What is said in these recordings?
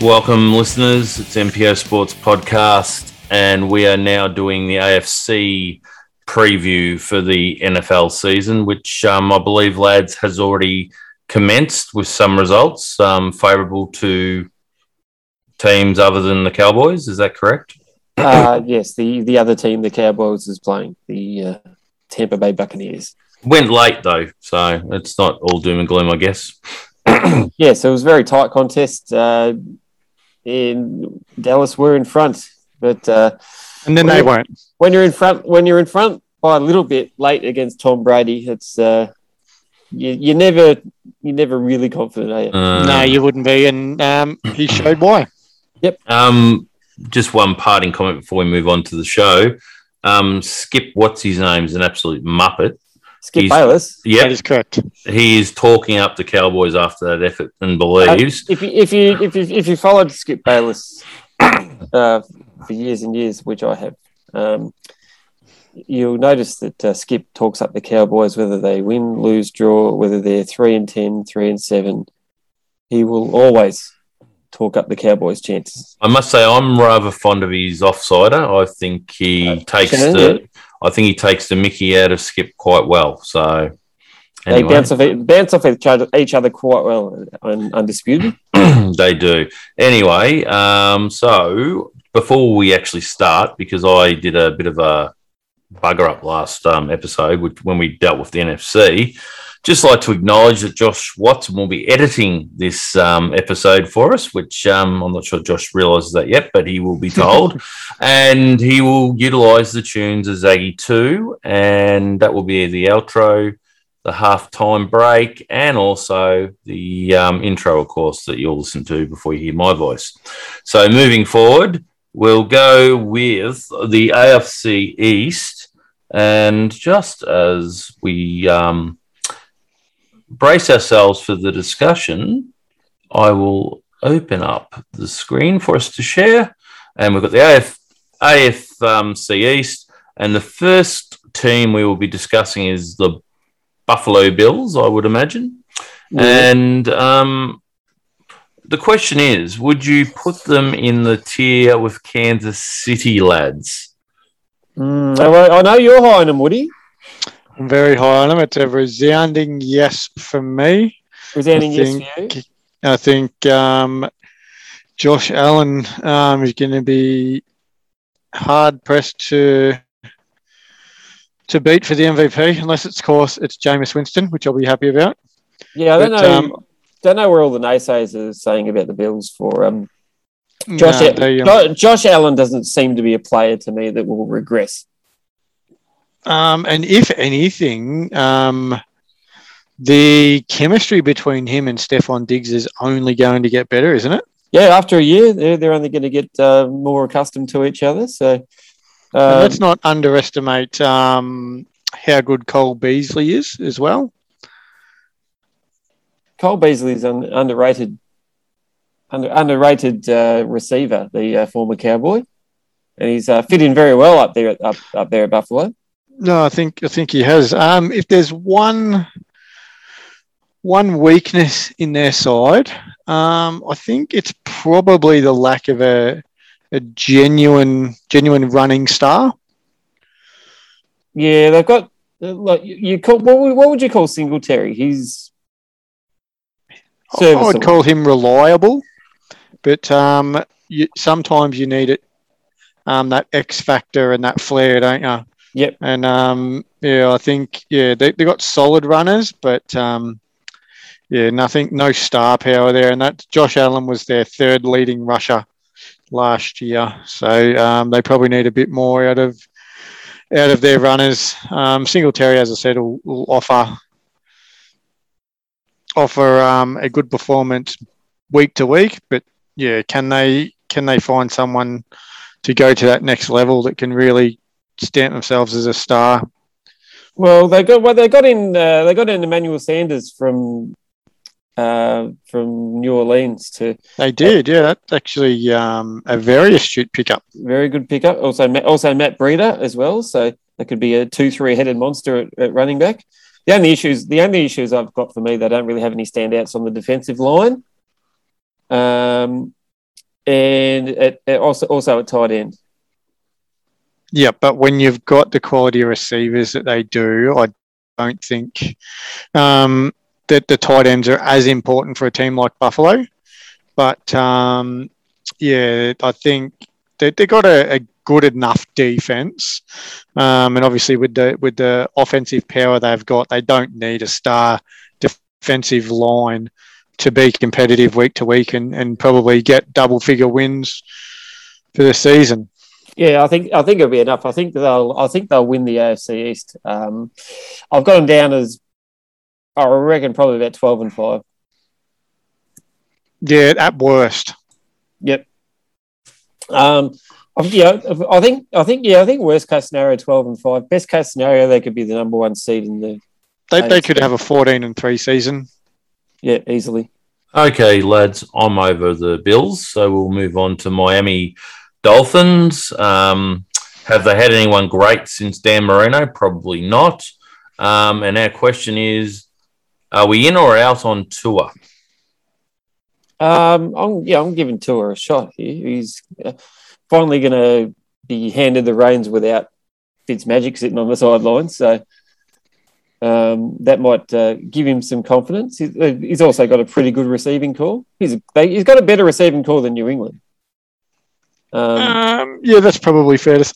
Welcome, listeners. It's MPO Sports Podcast, and we are now doing the AFC preview for the NFL season, which um, I believe, lads, has already commenced with some results um, favourable to teams other than the Cowboys. Is that correct? Uh, yes, the, the other team, the Cowboys, is playing the uh, Tampa Bay Buccaneers. Went late though, so it's not all doom and gloom, I guess. yes, it was a very tight contest. Uh, in Dallas were in front, but uh, and then they weren't. When you're in front, when you're in front by a little bit late against Tom Brady, it's uh, you, you never you're never really confident, are you? Uh, no, you wouldn't be, and um, he showed why. Yep. Um, just one parting comment before we move on to the show. Um, Skip, what's his name, is an absolute muppet. Skip He's- Bayless. Yeah, Yep, is correct. he is talking up the Cowboys after that effort and believes. Uh, if you if you if you if you followed Skip Bayless uh, for years and years, which I have, um, you'll notice that uh, Skip talks up the Cowboys whether they win, lose, draw, whether they're three and 10, 3 and seven. He will always talk up the Cowboys' chances. I must say, I'm rather fond of his offsider. I think he takes Shannon, the, I think he takes the Mickey out of Skip quite well. So, They anyway, bounce off bounce off each other, each other quite well, undisputed. they do. Anyway, um, so before we actually start, because I did a bit of a bugger up last um, episode when we dealt with the NFC, just like to acknowledge that Josh Watson will be editing this um, episode for us, which um, I'm not sure Josh realizes that yet, but he will be told. and he will utilize the tunes as Aggie 2, and that will be the outro the halftime break, and also the um, intro, of course, that you'll listen to before you hear my voice. So moving forward, we'll go with the AFC East, and just as we um, brace ourselves for the discussion, I will open up the screen for us to share, and we've got the AF, AFC East, and the first team we will be discussing is the Buffalo Bills, I would imagine. And um, the question is would you put them in the tier with Kansas City lads? Mm, I I know you're high on them, Woody. Very high on him. It's a resounding yes from me. Resounding I yes think- for you. I think um, Josh Allen um, is going to be hard pressed to to beat for the MVP, unless it's of course it's Jameis Winston, which I'll be happy about. Yeah, I don't But, know. um, don't know where all the naysayers are saying about the Bills for um, Josh. No, they, um, Josh Allen doesn't seem to be a player to me that will regress. Um, and if anything, um, the chemistry between him and Stefon Diggs is only going to get better, isn't it? Yeah, after a year, they're, they're only going to get uh, more accustomed to each other. So, um, let's not underestimate um, how good Cole Beasley is as well. Cole Beasley is an underrated, under, underrated uh, receiver, the uh, former Cowboy, and he's uh, fit in very well up there up, up there at Buffalo. No, I think I think he has. Um, if there's one one weakness in their side, um, I think it's probably the lack of a a genuine genuine running star. Yeah, they've got like you call what, would- what would you call Singletary? He's I would call him reliable, but um, you, sometimes you need it um, that X factor and that flair, don't you? Yep. And um, yeah, I think yeah they they got solid runners, but um, yeah, nothing, no star power there. And that Josh Allen was their third leading rusher last year, so um, they probably need a bit more out of out of their runners. Um, Singletary, as I said, will, will offer offer um, a good performance week to week, but yeah, can they can they find someone to go to that next level that can really stamp themselves as a star? Well, they got well, they got in uh, they got in Emmanuel Sanders from uh, from New Orleans to They did, yeah. That's actually um, a very astute pickup. very good pickup. Also, also Matt Breida as well. So that could be a two three headed monster at, at running back. The only issues the only issues I've got for me they don't really have any standouts on the defensive line. Um, and at, at also also at tight end. Yeah, but when you've got the quality receivers that they do, I don't think um, that the tight ends are as important for a team like Buffalo. But um, yeah, I think they they got a, a good enough defense, um, and obviously with the with the offensive power they've got, they don't need a star defensive line to be competitive week to week and, and probably get double figure wins for the season. Yeah, I think I think it'll be enough. I think they'll I think they'll win the AFC East. Um, I've got them down as I reckon probably about twelve and five. Yeah, at worst. Yep. Um, yeah, I think I think yeah, I think worst case scenario twelve and five. Best case scenario they could be the number one seed in the. They, they could have a fourteen and three season. Yeah, easily. Okay, lads, I'm over the Bills, so we'll move on to Miami Dolphins. Um, have they had anyone great since Dan Marino? Probably not. Um, and our question is: Are we in or out on Tua? Um, I'm yeah, I'm giving Tua a shot here. He's uh, finally going to be handed the reins without Fitzmagic sitting on the sidelines. So um, that might uh, give him some confidence. He's, uh, he's, also got a pretty good receiving call. He's he's got a better receiving call than New England. Um, um, yeah, that's probably fair to. say.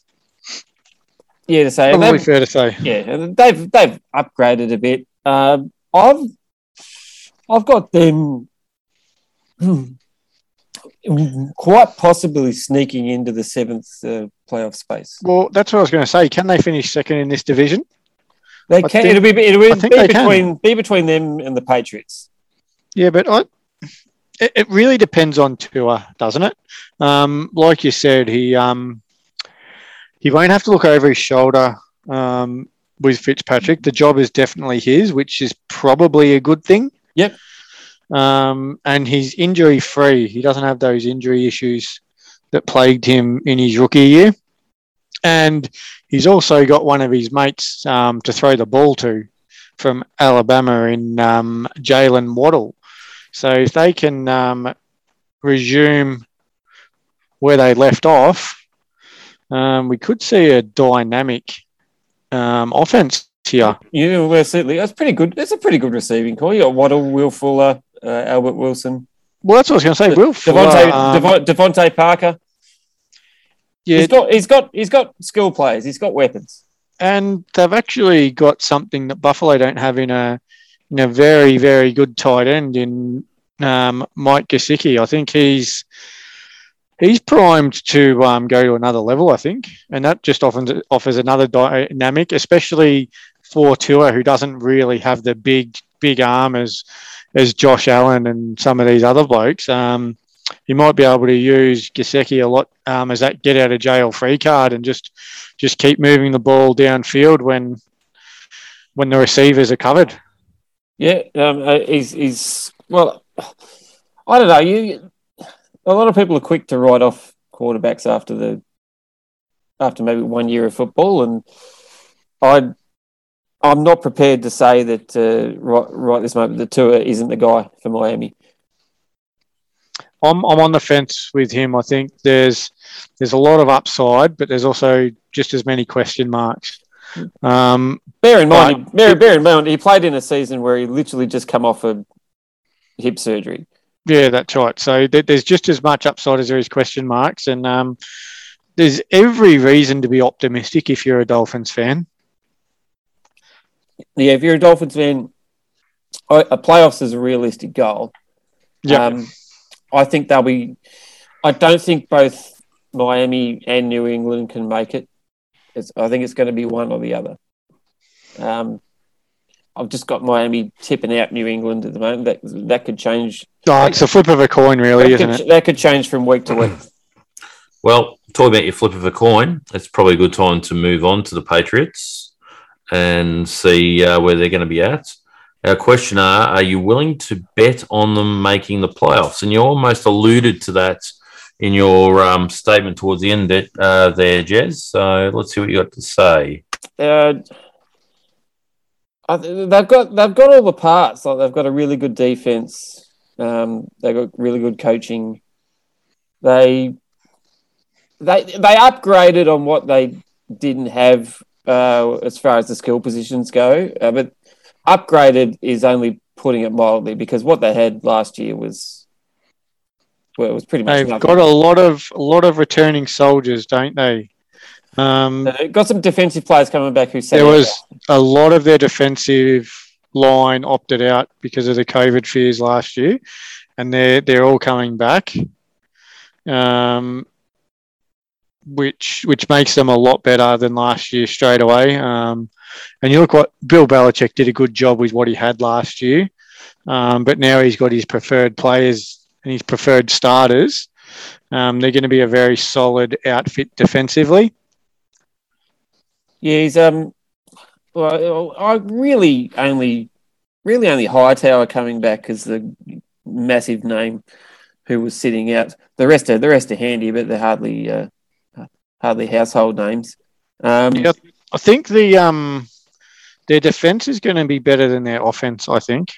Yeah, to say probably fair to say. Yeah, they've they've upgraded a bit. Um, I've I've got them quite possibly sneaking into the seventh uh, playoff space. Well, that's what I was going to say. Can they finish second in this division? They can. Think, it'll be, it'll be, be between be between them and the Patriots. Yeah, but I, it, it really depends on Tua, doesn't it? Um, like you said, he um, he won't have to look over his shoulder um, with Fitzpatrick. The job is definitely his, which is probably a good thing. Yep. Um, and he's injury free. He doesn't have those injury issues that plagued him in his rookie year. And he's also got one of his mates um, to throw the ball to from Alabama in um, Jaylen Waddle. So if they can um, resume where they left off, um, we could see a dynamic um, offense here. Yeah, well, certainly. That's pretty good. That's a pretty good receiving call. You got Waddle, Will Fuller, uh, Albert Wilson. Well, that's what I was going to say. Will DeVante um, Parker. Yeah, he's got he's got he's got skill players. He's got weapons, and they've actually got something that Buffalo don't have in a in a very very good tight end in um, Mike Gesicki. I think he's he's primed to um, go to another level. I think, and that just offers offers another dynamic, especially for Tua, who doesn't really have the big big arm as as Josh Allen and some of these other blokes. Um, you might be able to use Gesicki a lot um, as that get out of jail free card and just just keep moving the ball downfield when when the receivers are covered. Yeah, um, uh, he's, he's well. I don't know. You a lot of people are quick to write off quarterbacks after the after maybe one year of football, and I I'm not prepared to say that uh, right right this moment the Tua isn't the guy for Miami. I'm I'm on the fence with him. I think there's there's a lot of upside, but there's also just as many question marks. Um, bear in mind, but, bear, bear in mind, he played in a season where he literally just come off a hip surgery. Yeah, that's right. So th- there's just as much upside as there is question marks, and um, there's every reason to be optimistic if you're a Dolphins fan. Yeah, if you're a Dolphins fan, a playoffs is a realistic goal. Yeah. Um, I think they'll be. I don't think both Miami and New England can make it. It's, I think it's going to be one or the other. Um, I've just got Miami tipping out New England at the moment. That that could change. Oh, it's a flip of a coin, really, isn't could, it? That could change from week to week. Well, talking about your flip of a coin, it's probably a good time to move on to the Patriots and see uh, where they're going to be at. Our question are, are you willing to bet on them making the playoffs? And you almost alluded to that in your um, statement towards the end that, uh, there, Jez. So let's see what you got to say. Uh, they've got they've got all the parts. Like they've got a really good defense. Um, they've got really good coaching. they they they upgraded on what they didn't have uh, as far as the skill positions go, uh, but upgraded is only putting it mildly because what they had last year was well, it was pretty much. They've nothing. got a lot of a lot of returning soldiers, don't they? Um, got some defensive players coming back who said there was a lot of their defensive line opted out because of the COVID fears last year, and they're they're all coming back, um, which which makes them a lot better than last year straight away. Um, and you look what Bill Belichick did a good job with what he had last year, um, but now he's got his preferred players and his preferred starters. Um, they're going to be a very solid outfit defensively. Yeah, he's um. Well, I really only, really only Hightower coming back as the massive name who was sitting out. The rest are the rest are handy, but they're hardly uh, hardly household names. Um, Yeah, I think the um their defense is going to be better than their offense. I think.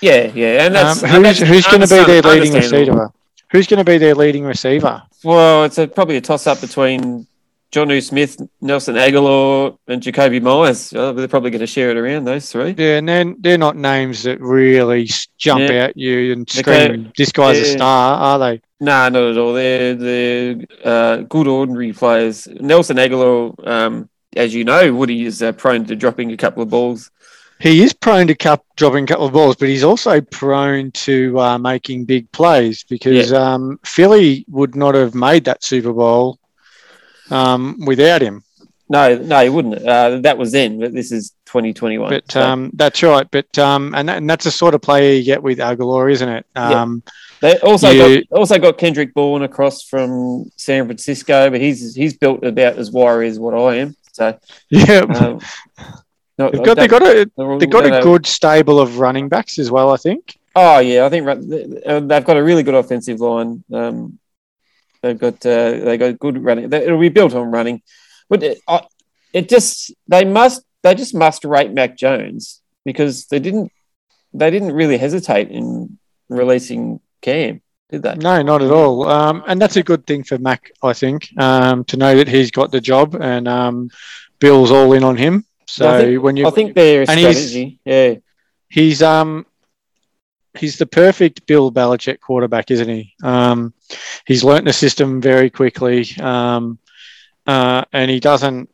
yeah, yeah, and that's Um, who's who's going to be their leading receiver? Who's going to be their leading receiver? Well, it's a, probably a toss up between Jonnu Smith, Nelson Agholor, and Jakobi Meyers. Uh, they're probably going to share it around those three. Yeah, and then they're not names that really jump Yeah. out you and Okay. scream, "This guy's a star," are they? Nah, not at all. They're they're uh, good ordinary players. Nelson Agholor, um, as you know, Woody is uh, prone to dropping a couple of balls. He is prone to cup, dropping a couple of balls, but he's also prone to uh, making big plays because um, Philly would not have made that Super Bowl um, without him. No, no, he wouldn't. Uh, that was then, but this is 2021. But So um, that's right. But um, and, that, and that's the sort of player you get with Agholor, isn't it? Yeah. Um, they also you- got also got Kendrick Bourne across from San Francisco, but he's he's built about as wiry as what I am. So yeah, um, no, they've got they got a a they got a good stable of running backs as well. I think. Oh yeah, I think uh, they've got a really good offensive line. Um, they've got uh, they got good running. It'll be built on running, but it, it just they must they just must rate Mac Jones because they didn't they didn't really hesitate in releasing Cam, did they? No, not at all. Um, and that's a good thing for Mac, I think, um, to know that he's got the job and um, Bill's all in on him. So think- when you I think their And he's- strategy, yeah, he's um he's the perfect Bill Belichick quarterback, isn't he? Um, he's learnt the system very quickly, um, uh, and he doesn't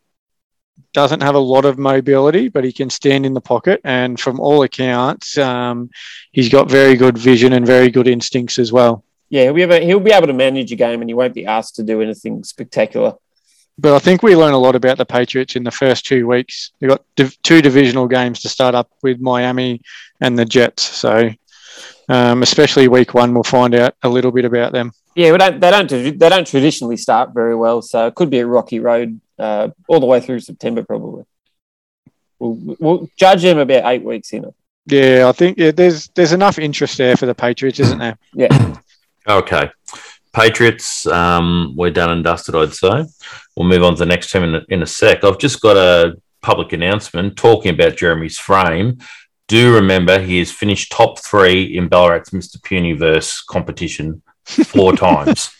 doesn't have a lot of mobility, but he can stand in the pocket. And from all accounts, um, he's got very good vision and very good instincts as well. yeah, he'll be able, he'll be able to manage a game, and he won't be asked to do anything spectacular. But I think we learn a lot about the Patriots in the first two weeks. They've got div- two divisional games to start up with Miami and the Jets. So, um, especially week one, we'll find out a little bit about them. Yeah, we don't, they don't they don't traditionally start very well, so it could be a rocky road uh, all the way through September probably. We'll, we'll judge them about eight weeks in. It. Yeah, I think yeah, there's there's enough interest there for the Patriots, isn't there? Yeah, Okay. Patriots, um, we're done and dusted, I'd say. We'll move on to the next team in a, in a sec. I've just got a public announcement talking about Jeremy's frame. Do remember he has finished top three in Ballarat's Mr. Puniverse competition four times.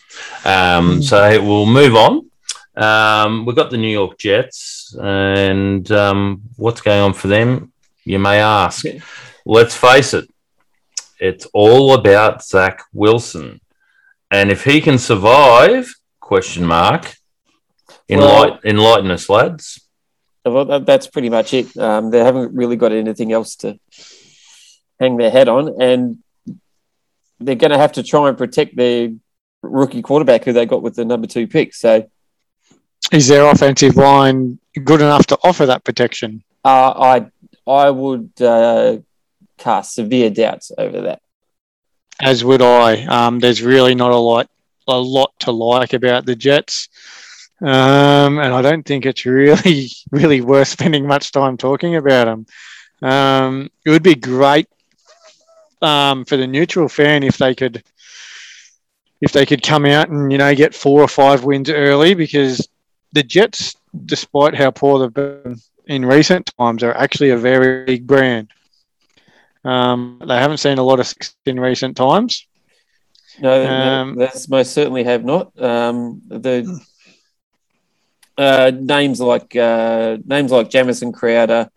Um, so we'll move on. Um, we've got the New York Jets, and um, what's going on for them? You may ask. Yeah. Let's face it, it's all about Zach Wilson. And if he can survive, question mark, enlighten, enlighten us, lads. Well, that, that's pretty much it. Um, they haven't really got anything else to hang their head on, and they're going to have to try and protect their rookie quarterback who they got with the number two pick. So Is their offensive line good enough to offer that protection? uh, I I would uh, cast severe doubts over that. As would I. Um, there's really not a lot a lot to like about the Jets. Um, and I don't think it's really, really worth spending much time talking about them. Um, it would be great um, for the neutral fan if they could, if they could come out and you know get four or five wins early, because the Jets, despite how poor they've been in recent times, are actually a very big brand. Um, they haven't seen a lot of success in recent times. No, Um, no, that's most certainly have not. Um, the uh, names like uh, names like Jamison Crowder,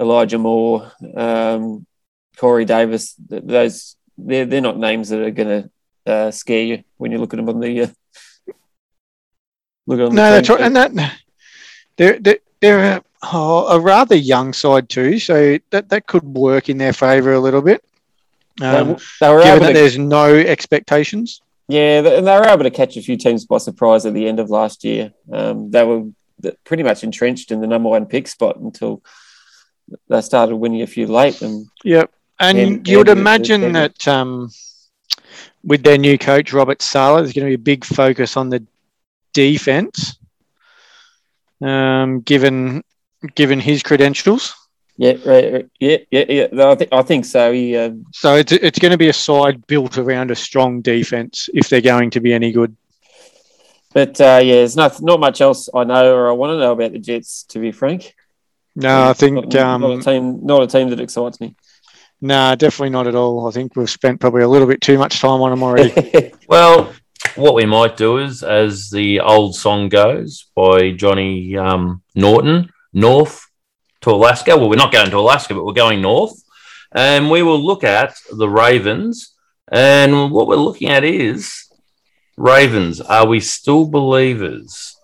Elijah Moore, um, Corey Davis. th- Those they're they're not names that are going to uh, scare you when you look at them on the uh, look at them. No, that's right. And that they're they're, they're a, oh, a rather young side too, so that that could work in their favour a little bit. Um, they were given that to, there's no expectations. Yeah, and they were able to catch a few teams by surprise at the end of last year. Um, they were pretty much entrenched in the number one pick spot until they started winning a few late. And Yep. And And- you would and- imagine and- that um, with their new coach Robert Saleh, there's going to be a big focus on the defense, um, given given his credentials. Yeah, right, right, yeah, yeah, yeah. No, I think I think so. He, um, So it's it's going to be a side built around a strong defense if they're going to be any good. but uh, yeah, there's not not much else I know or I want to know about the Jets. To be frank, No, I think not, not a um, team, not a team that excites me. nah, definitely not at all. I think we've spent probably a little bit too much time on them already. Well, what we might do is, as the old song goes by Johnny um, Norton, north to Alaska. Well, we're not going to Alaska, but we're going north. And we will look at the Ravens. And what we're looking at is Ravens, are we still believers?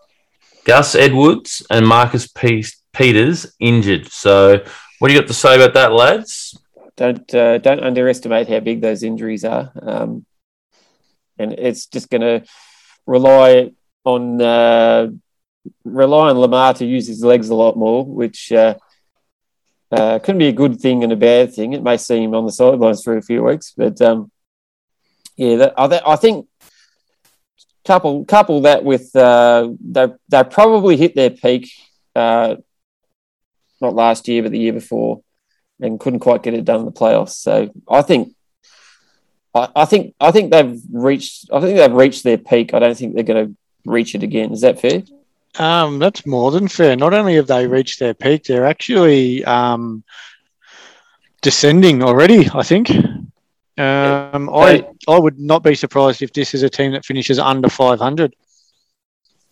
Gus Edwards and Marcus Pe- Peters injured. So, what do you got to say about that, lads? don't uh, don't underestimate how big those injuries are. Um, and it's just going to rely on uh, rely on Lamar to use his legs a lot more, which uh, uh, can be a good thing and a bad thing. It may see him on the sidelines for a few weeks, but um, yeah, that, I, think couple couple that with uh, they they probably hit their peak uh, not last year but the year before and couldn't quite get it done in the playoffs. So I think, I think, I think they've reached. I think they've reached their peak. I don't think they're going to reach it again. Is that fair? Um, that's more than fair. Not only have they reached their peak, they're actually um, descending already. I think. Um, I I would not be surprised if this is a team that finishes under 500.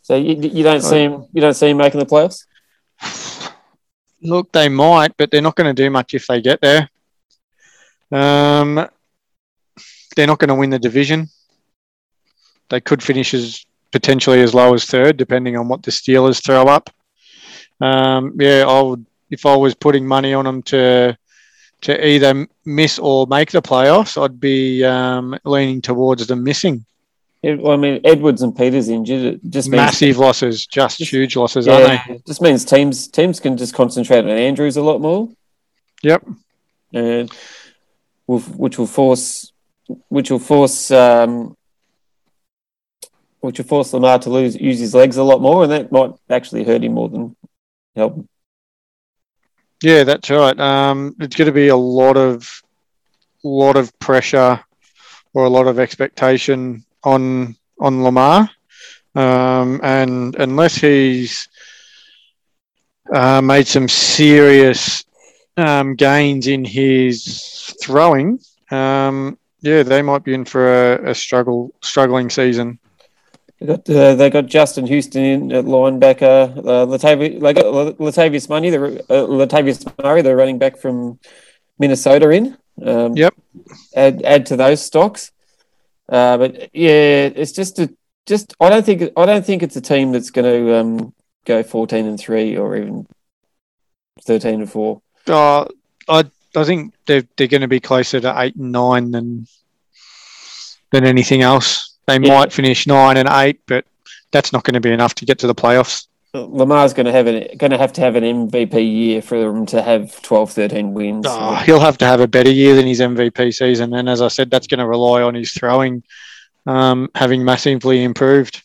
So you, you don't see him. You don't see him making the playoffs. Look, they might, but they're not going to do much if they get there. Um, they're not going to win the division. They could finish as potentially as low as third, depending on what the Steelers throw up. Um, yeah, I would if I was putting money on them to to either miss or make the playoffs. I'd be um, leaning towards them missing. It- I mean, Edwards and Peters injured. It just Massive losses, just Just- huge losses, aren't they? Yeah, it just means teams teams can just concentrate on Andrews a lot more. Yep. and will, which will force which will force um, which will force Lamar to lose use his legs a lot more, and that might actually hurt him more than help. him. Yeah, that's right. Um, it's going to be a lot of lot of pressure or a lot of expectation on on Lamar, um, and unless he's uh, made some serious um, gains in his throwing, um, yeah, they might be in for a, a struggle struggling season. They got uh, they got Justin Houston in at linebacker. Uh, Latavius, they got Latavius Money, the uh, Latavius Murray, the running back from Minnesota, in. Um, Yep. Add add to those stocks. Uh, but yeah, it's just a just. I don't think I don't think it's a team that's going to um, go fourteen and three or even thirteen and four. Uh, I I think they're they're going to be closer to eight and nine than than anything else. They Yeah. might finish nine and eight, but that's not going to be enough to get to the playoffs. Lamar's going to have an going to have to have an MVP year for them to have 12, 13 wins. Oh, he'll have to have a better year than his MVP season, and as I said, that's going to rely on his throwing um, having massively improved.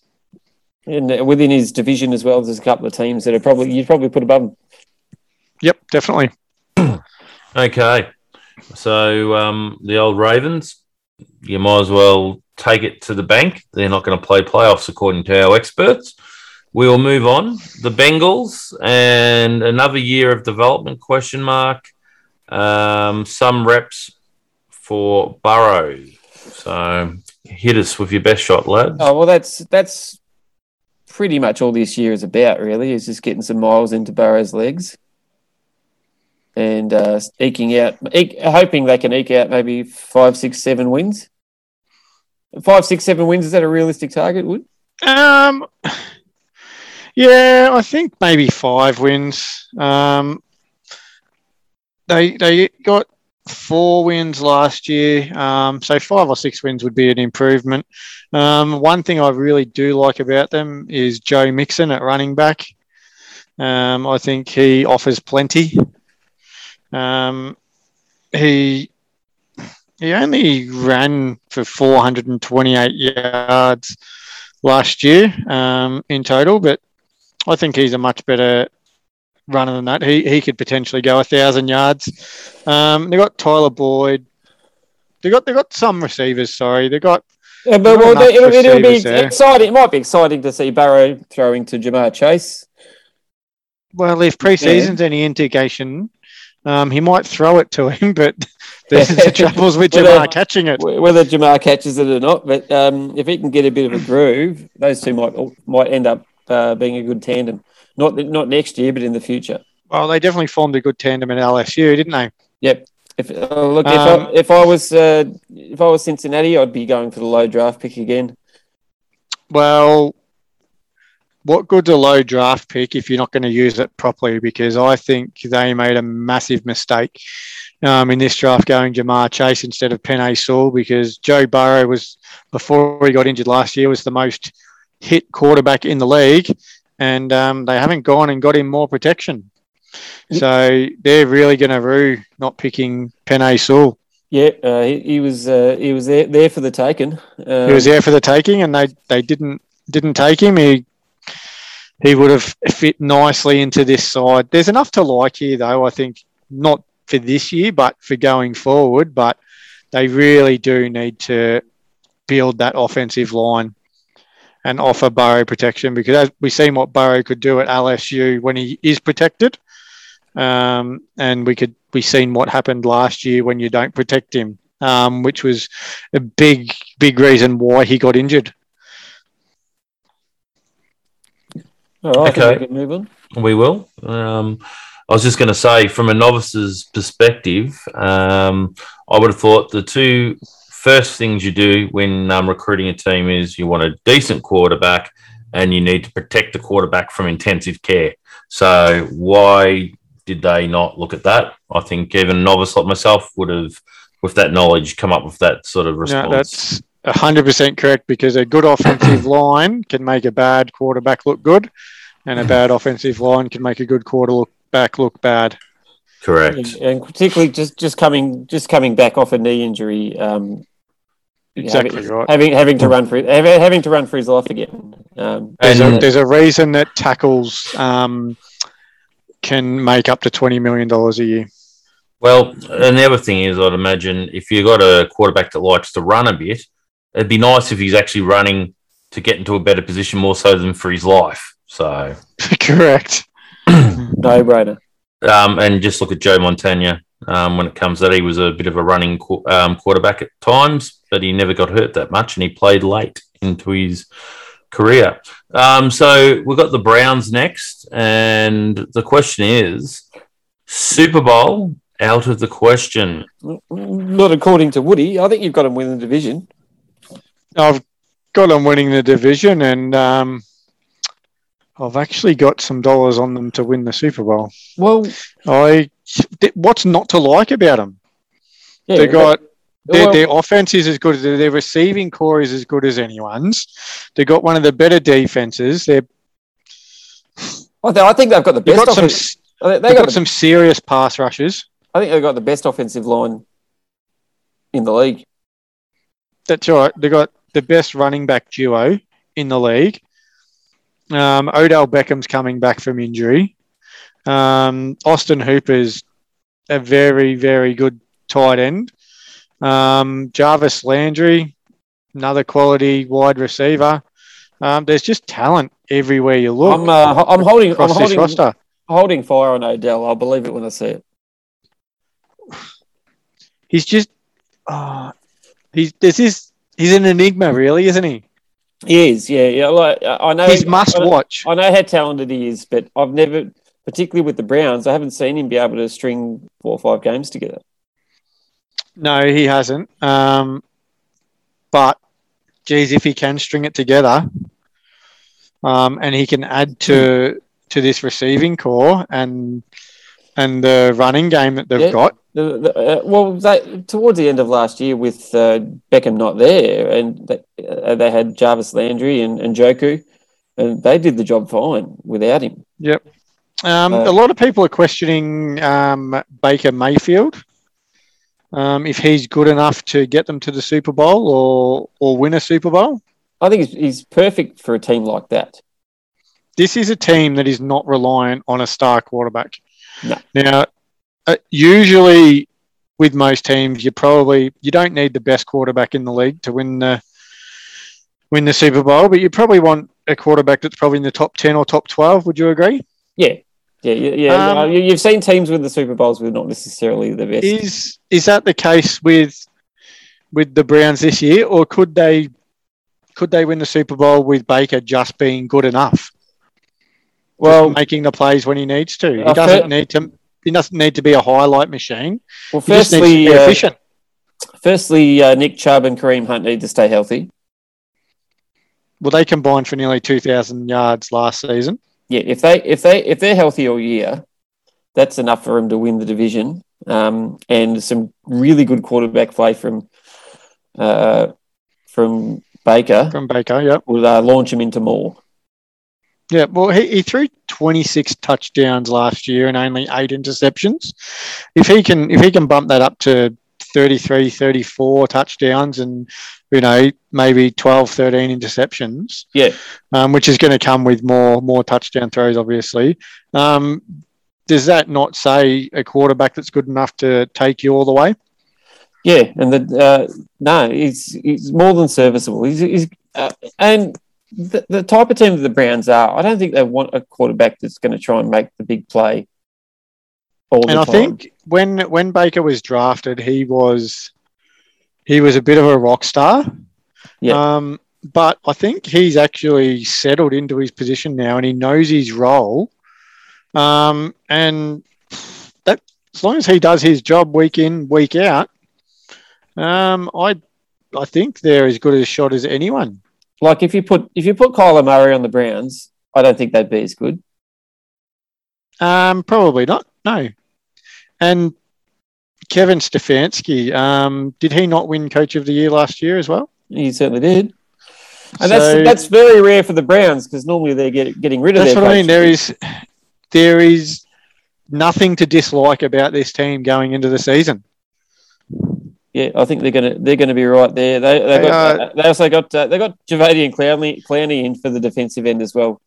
And uh, within his division as well, there's a couple of teams that are probably you'd probably put above him. Yep, definitely. Okay. So um, the old Ravens, you might as well take it to the bank. They're not going to play playoffs according to our experts. We will move on. The Bengals and another year of development question mark. Um, some reps for Burrow. So hit us with your best shot, lads. Oh well, that's that's pretty much all this year is about. Really, is just getting some miles into Burrow's legs and uh, eking out, hoping they can eke out maybe five, six, seven wins. Five, six, seven wins is that a realistic target? Would Um, yeah, I think maybe five wins. Um, they they got four wins last year, um, so five or six wins would be an improvement. Um, one thing I really do like about them is Joe Mixon at running back. Um, I think he offers plenty. Um, he he only ran for 428 yards last year um, in total, but I think he's a much better runner than that. He he could potentially go a thousand yards. Um, they got Tyler Boyd. They got they got some receivers. Sorry, they got Yeah, but well, enough it'll, it'll be there. exciting. It might be exciting to see Burrow throwing to Ja'Marr Chase. well, if preseason's any indication, um, he might throw it to him, but there's the troubles with Well, Ja'Marr catching it. Whether Ja'Marr catches it or not, but um, if he can get a bit of a groove, those two might might end up uh, being a good tandem. Not not next year, but in the future. Well, they definitely formed a good tandem at LSU, didn't they? Yep. If uh, look, if, Um, I, if I was uh, if I was Cincinnati, I'd be going for the low draft pick again. Well, what good's a low draft pick if you're not going to use it properly? Because I think they made a massive mistake um, in this draft going Ja'Marr Chase instead of Penei Sewell because Joe Burrow was before he got injured last year was the most hit quarterback in the league, and um, they haven't gone and got him more protection. So they're really going to rue not picking Penei Sewell. Yeah, uh, he, he was uh, he was there, there for the taking. Um, he was there for the taking, and they they didn't didn't take him. He he would have fit nicely into this side. There's enough to like here, though. I think not for this year, but for going forward. But they really do need to build that offensive line and offer Burrow protection because as we seen what Burrow could do at LSU when he is protected, um, and we could we seen what happened last year when you don't protect him, um, which was a big big reason why he got injured. All right, I think Okay. we can move on. We will. Um, I was just going to say, from a novice's perspective, um, I would have thought the two first things you do when um, recruiting a team is you want a decent quarterback and you need to protect the quarterback from intensive care. So, why did they not look at that? I think even a novice like myself would have, with that knowledge, come up with that sort of No, response. that's hundred percent correct because a good offensive line can make a bad quarterback look good, and a bad offensive line can make a good quarterback look back look bad. Correct. And, and particularly just, just coming just coming back off a knee injury, um, Exactly having, right. having having to run for having, having to run for his life again. Um, There's, a, there's a reason that tackles um, can make up to twenty million dollars a year. Well, and the other thing is, I'd imagine if you've got a quarterback that likes to run a bit, it'd be nice if he's actually running to get into a better position more so than for his life. So, correct. no brainer. um, and just look at Joe Montana um, when it comes to that. He was a bit of a running qu- um, quarterback at times, but he never got hurt that much and he played late into his career. Um, so, we've got the Browns next. And the question is Super Bowl out of the question. Not according to Woody. I think you've got him winning the division. I've got him winning the division, and um, I've actually got some dollars on them to win the Super Bowl. Well, I what's not to like about them? yeah, they got their, well- their offense is as good as their receiving core is as good as anyone's. They got one of the better defenses. They're I think they've got the best. got some they've they got got the, some serious pass rushes. I think they've got the best offensive line in the league. That's right. They've got the best running back duo in the league. Um, Odell Beckham's coming back from injury. Um, Austin Hooper's a very, very good tight end. Um, Jarvis Landry, another quality wide receiver. Um, there's just talent everywhere you look I'm uh, I'm holding I'm holding roster. holding fire on Odell. I'll believe it when I see it. He's just, uh, he's this he's an enigma, really, isn't he? He is, yeah, yeah. Like I know He's must I, watch. I know how talented he is, but I've never, particularly with the Browns, I haven't seen him be able to string four or five games together. No, he hasn't. Um, but geez, if he can string it together, um, and he can add to to this receiving core and and the running game that they've Yeah. got, The, the, uh, well, they, towards the end of last year, with uh, Beckham not there, and they, uh, they had Jarvis Landry and, and Njoku, and they did the job fine without him. Um, Uh, a lot of people are questioning um, Baker Mayfield um, if he's good enough to get them to the Super Bowl or or win a Super Bowl. I think he's, he's perfect for a team like that. This is a team that is not reliant on a star quarterback. No. Now, usually with most teams, you probably you don't need the best quarterback in the league to win the win the Super Bowl, but you probably want a quarterback that's probably in the top ten or top twelve. Would you agree? Yeah, yeah, yeah. yeah. Um, Uh, you, you've seen teams win the Super Bowls with not necessarily the best. Is is that the case with with the Browns this year, or could they could they win the Super Bowl with Baker just being good enough? well, making the plays when he needs to. He Uh, doesn't fir- need to. He doesn't need to be a highlight machine. well, He just needs to firstly, uh, efficient. firstly, uh, Nick Chubb and Kareem Hunt need to stay healthy. Well, they combined for nearly two thousand yards last season. Yeah, if they if they if they're healthy all year, that's enough for them to win the division. Um, and some really good quarterback play from uh, from Baker From Baker, yeah, will uh, launch him into more. Yeah. Well, he, he threw twenty six touchdowns last year and only eight interceptions. If he can, if he can bump that up to 33, 34 touchdowns and you know maybe 12, 13 interceptions, Yeah, um, which is going to come with more more touchdown throws, obviously. Um, does that not say a quarterback that's good enough to take you all the way? yeah, and the uh, no, he's he's more than serviceable. He's, he's uh, and the, the type of team that the Browns are, I don't think they want a quarterback that's going to try and make the big play. All the time. and I time. think when when Baker was drafted, he was he was a bit of a rock star. Yeah. Um, but I think he's actually settled into his position now, and he knows his role. Um, and that as long as he does his job week in week out, um, I I think they're as good a shot as anyone. Like if you put if you put Kyler Murray on the Browns, I don't think they'd be as good. Um, probably not. No. And Kevin Stefanski, um, did he not win Coach of the Year last year as well? He certainly did. And So- that's that's very rare for the Browns because normally they're get, getting rid of That's their what I mean. There is, there is nothing to dislike about this team going into the season. Yeah, I think they're gonna they're gonna be right there. They they, They got are- they also got uh, they got Jadeveon Clowney Clowney in for the defensive end as well.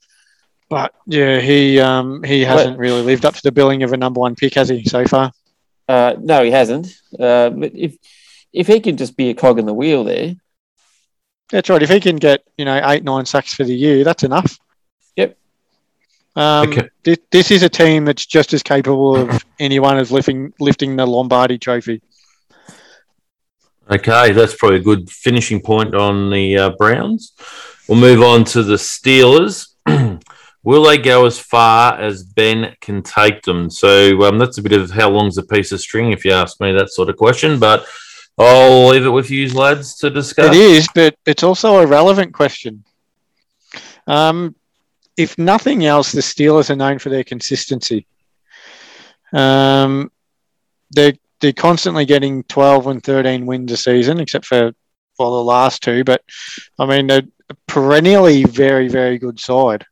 But yeah, he um, he hasn't really lived up to the billing of a number one pick, has he, so far? Uh, no, he hasn't. Uh, but if if he can just be a cog in the wheel there, That's right. If he can get you know eight nine sacks for the year, that's enough. Yep. Um, Okay. this, this is a team that's just as capable of anyone as lifting lifting the Lombardi Trophy. Okay, that's probably a good finishing point on the uh, Browns. We'll move on to the Steelers. Will they go as far as Ben can take them? So um, that's a bit of how long's a piece of string, if you ask me that sort of question. But I'll leave it with you lads to discuss. It is, but it's also a relevant question. Um, if nothing else, the Steelers are known for their consistency. Um, they're they're constantly getting twelve and thirteen wins a season, except for for the last two. But I mean, they're a perennially very very good side,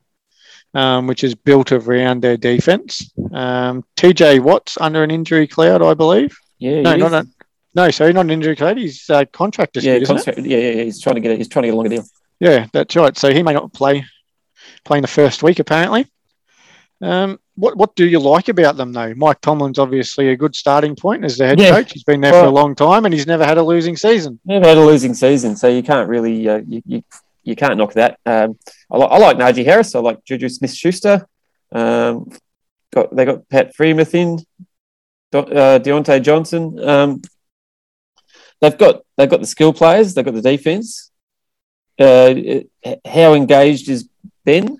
um, which is built around their defense. Um, TJ Watt's under an injury cloud, I believe. yeah, No, not a, no, sorry, not an injury cloud. He's uh, contract dispute, yeah, isn't it? contract, yeah, yeah. He's trying to get it. He's trying to get a longer deal. Yeah, that's right. So he may not play play in the first week, apparently. Um, what what do you like about them though? Mike Tomlin's obviously a good starting point as the head Yeah. coach. He's been there for a long time and he's never had a losing season. Never had a losing season, so you can't really uh, you, you you can't knock that. Um, I, li- I like Najee Harris. I like Juju Smith Schuster. Um, got they got Pat Freiermuth in, Do- uh, Diontae Johnson. Um, they've got they've got the skill players, they've got the defense. Uh, how engaged is Ben?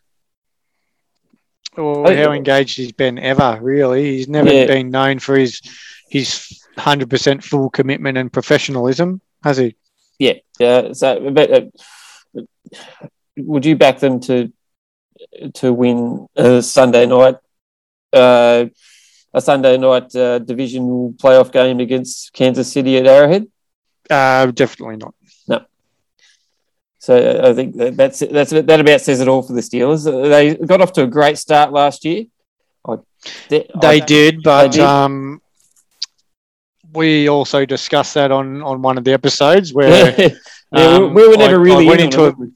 Or how engaged he's been ever? Really, he's never Yeah. been known for his his hundred percent full commitment and professionalism, has he? Yeah. Uh, so, but, uh, would you back them to to win a Sunday night? Uh, a Sunday night uh, divisional playoff game against Kansas City at Arrowhead. Uh, definitely not. So I think that that's that's that about says it all for the Steelers. They got off to a great start last year. I, they They did, but did. um, we also discussed that on on one of the episodes where yeah, we, um, we were never I really went in into on a- it.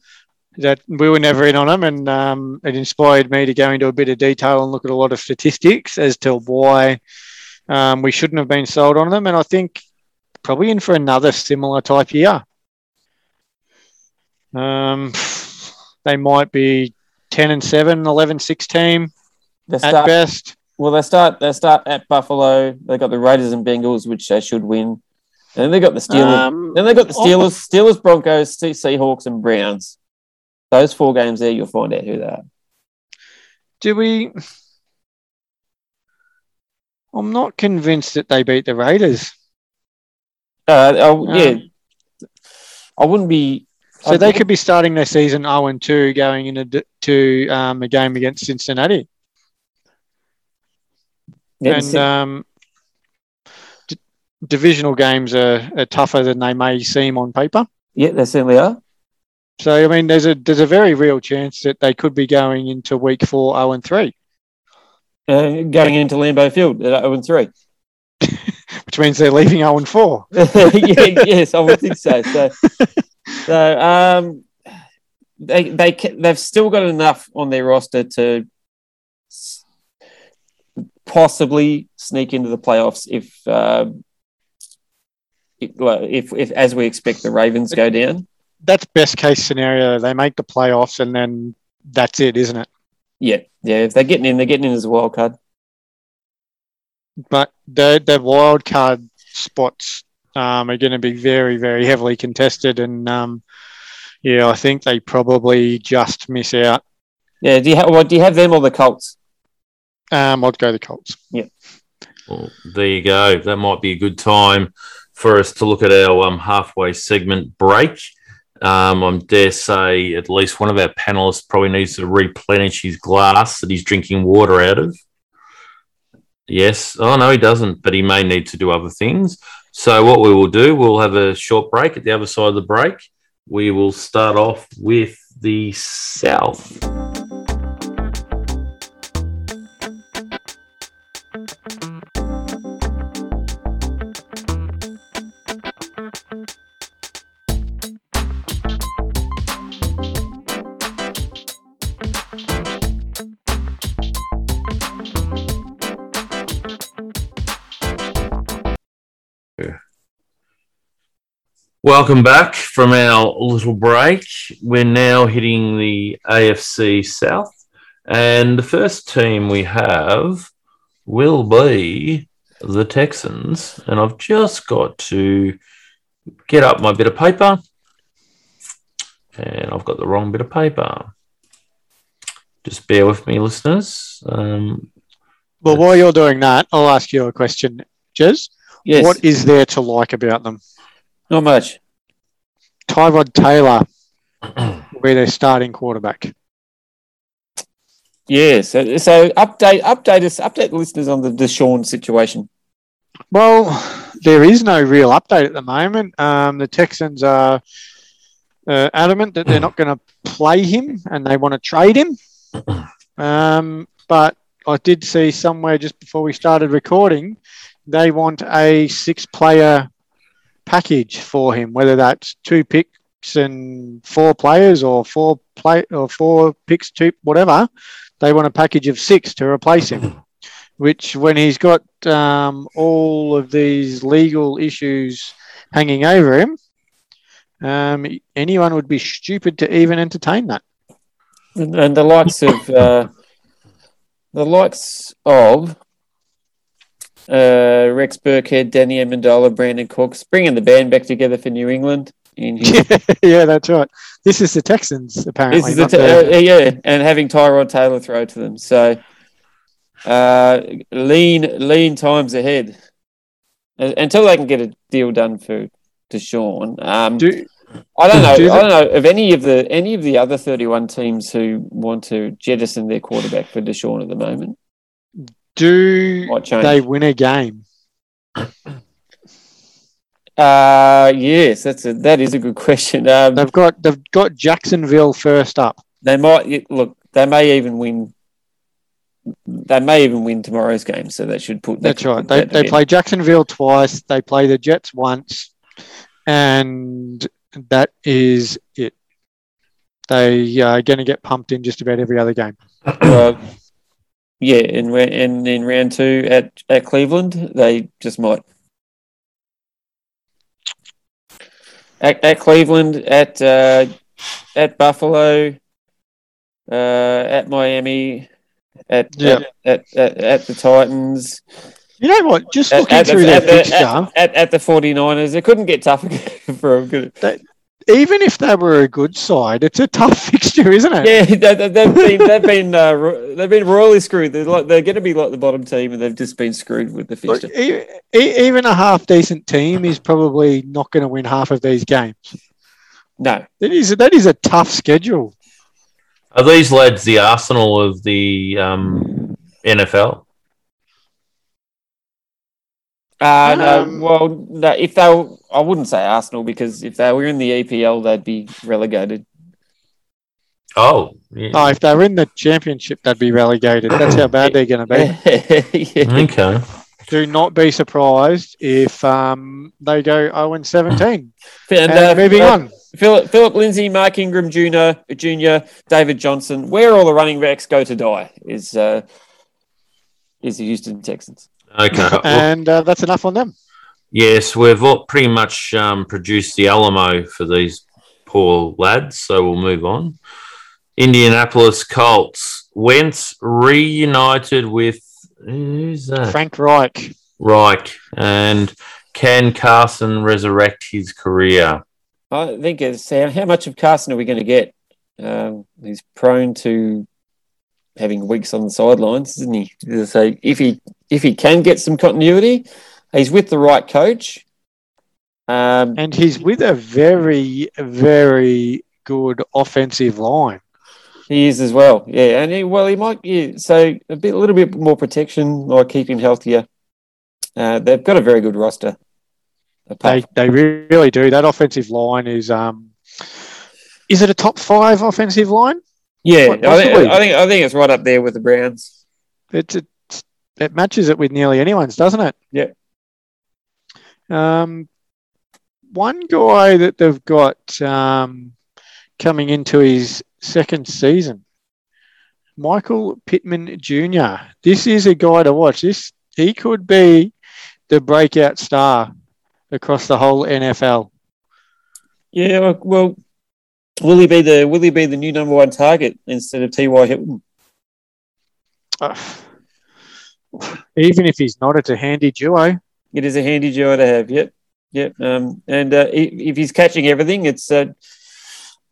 that we were never in on them, and um, it inspired me to go into a bit of detail and look at a lot of statistics as to why um, we shouldn't have been sold on them. And I think probably in for another similar type year. Um, they might be 10 and 7, 11 6 team They at start, best. well, they start they start at Buffalo. They got the Raiders and Bengals, which they should win. And then they got the Steelers. Um, then they got the Steelers, Steelers, Broncos, Seahawks, and Browns. Those four games there, you'll find out who they are. do we? I'm not convinced that they beat the Raiders. Uh, oh, Um, yeah, I wouldn't be. So I they could be starting their season 0 and 2 going into to um, a game against Cincinnati. yeah, and um, d- divisional games are, are tougher than they may seem on paper. yeah, they certainly are. So I mean, there's a there's a very real chance that they could be going into week four 0 and 3, Uh, going into Lambeau Field at 0 and 3. which means they're leaving 0 and 4. yeah, yes, I would think so. So, so um, they they they've still got enough on their roster to possibly sneak into the playoffs if if, if if as we expect the Ravens go down. That's best case scenario. They make the playoffs and then that's it, isn't it? Yeah, yeah. If they're getting in, they're getting in as a wild card. But the the wild card spots um, are going to be very very heavily contested, and um, yeah, I think they probably just miss out. Yeah. Do you have what? Do you have them or the Colts? Um, I'd go the Colts. Yeah. Well, there you go. That might be a good time for us to look at our um, halfway segment break. Um, I dare say at least one of our panelists probably needs to replenish his glass that he's drinking water out of. Yes. Oh, no, he doesn't, but he may need to do other things. So, what we will do, we'll have a short break. At the other side of the break, we will start off with the South. Welcome back from our little break. We're now hitting the AFC South, and the first team we have will be the Texans. And I've just got to get up my bit of paper, and I've got the wrong bit of paper. Just bear with me, listeners. Um, Well, while you're doing that, I'll ask you a question, Jez. Yes. What is there to like about them? Not much. Tyrod Taylor, where they're starting quarterback. Yeah. So, so update update us update the listeners on the Deshaun situation. Well, there is no real update at the moment. Um, the Texans are uh, adamant that they're not going to play him and they want to trade him. Um, but I did see somewhere just before we started recording, they want a six player package for him, whether that's two picks and four players or four play or four picks, two whatever. They want a package of six to replace him which when he's got um, all of these legal issues hanging over him, um, anyone would be stupid to even entertain that. And, and the likes of uh, the likes of uh, Rex Burkhead, Danny Amendola, Brandin Cooks, bringing the band back together for New England. Yeah, yeah, that's right. This is the Texans, apparently. this is the not t- the- uh, yeah, and having Tyrod Taylor throw to them. So uh, lean, lean times ahead Uh, until they can get a deal done for Deshaun. Um, do, I don't know. do I don't know of any of the any of the other thirty-one teams who want to jettison their quarterback for Deshaun at the moment. Do they win a game? Uh yes, that's a that is a good question. Um, They've got they've got Jacksonville first up. they might look. They may even win. They may even win tomorrow's game, so that should put. that That's right. They that they play Jacksonville twice. They play the Jets once, and that is it. They are going to get pumped in just about every other game. Uh, yeah, in ra- in in round two at at Cleveland, they just might. At, at Cleveland, at uh, at Buffalo, uh, at Miami, at, Yeah. at, at, at at the Titans, You know what? Just looking at, through the, their at, the, fixture, at, at, at the 49ers. It couldn't get tougher for a good. Even if they were a good side, it's a tough fixture, isn't it? Yeah, they, they- they've been they've been uh, they've been royally screwed. They're like they're going to be like the bottom team, and they've just been screwed with the fixture. even a half decent team is probably not going to win half of these games. No, That is that is a tough schedule. Are these lads the Arsenal of the um, NFL? Uh, no. Um, Well, no, if they, were, I wouldn't say Arsenal because if they were in the EPL, they'd be relegated. Oh, yeah. Oh, if they were in the championship, they'd be relegated. That's how bad they're going to be. yeah. okay. Do not be surprised if um, they go 0 and 17. And, And uh, moving uh, on. Philip, Phillip Lindsay, Mark Ingram Jr., Jr., David Johnson, where all the running backs go to die is uh, is the Houston Texans. Okay. Well, And uh, that's enough on them. yes, we've all pretty much um, produced the Alamo for these poor lads, so we'll move on. Indianapolis Colts. Wentz reunited with who's that? Frank Reich. Reich. And can Carson resurrect his career? I think it's how, how much of Carson are we going to get? Um, he's prone to having weeks on the sidelines, isn't he? So if he if he can get some continuity, he's with the right coach. Um, And he's with a very, very good offensive line. he is as well, yeah. And he, well, he might, yeah. So a bit, a little bit more protection, or keep him healthier. Uh, they've got a very good roster. They, they really do. That offensive line is. Um, is it a top five offensive line? yeah, I, think. I think I think it's right up there with the Browns. It's, it's it matches it with nearly anyone's, doesn't it? Yeah. Um, one guy that they've got um, coming into his second season, Michael Pittman Jr. This is a guy to watch. This he could be the breakout star across the whole NFL. Yeah, well, will he be the will he be the new number one target instead of T. Y. Hilton? Uh, even if he's not, it's a handy duo. It is a handy duo to have. Yep, yep. Um, and uh, if, if he's catching everything, it's uh,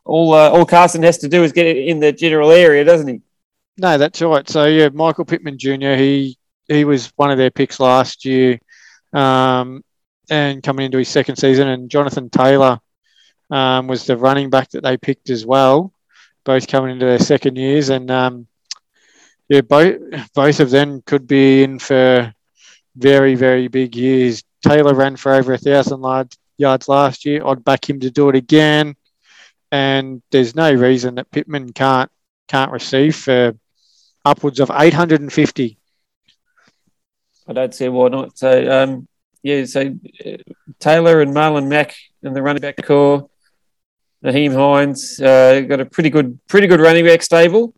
all uh, all Carson has to do is get it in the general area, doesn't he? No, that's right. So yeah, Michael Pittman Jr. He he was one of their picks last year, um, and coming into his second season, and Jonathan Taylor um, was the running back that they picked as well, both coming into their second years, and um, yeah, both both of them could be in for very very big years. Taylor ran for over a thousand yards last year. I'd back him to do it again, and there's no reason that Pittman can't can't receive for upwards of 850. I don't see why not. So um, yeah, so uh, Taylor and Marlon Mack and the running back core, Nyheim Hines uh, got a pretty good pretty good running back stable.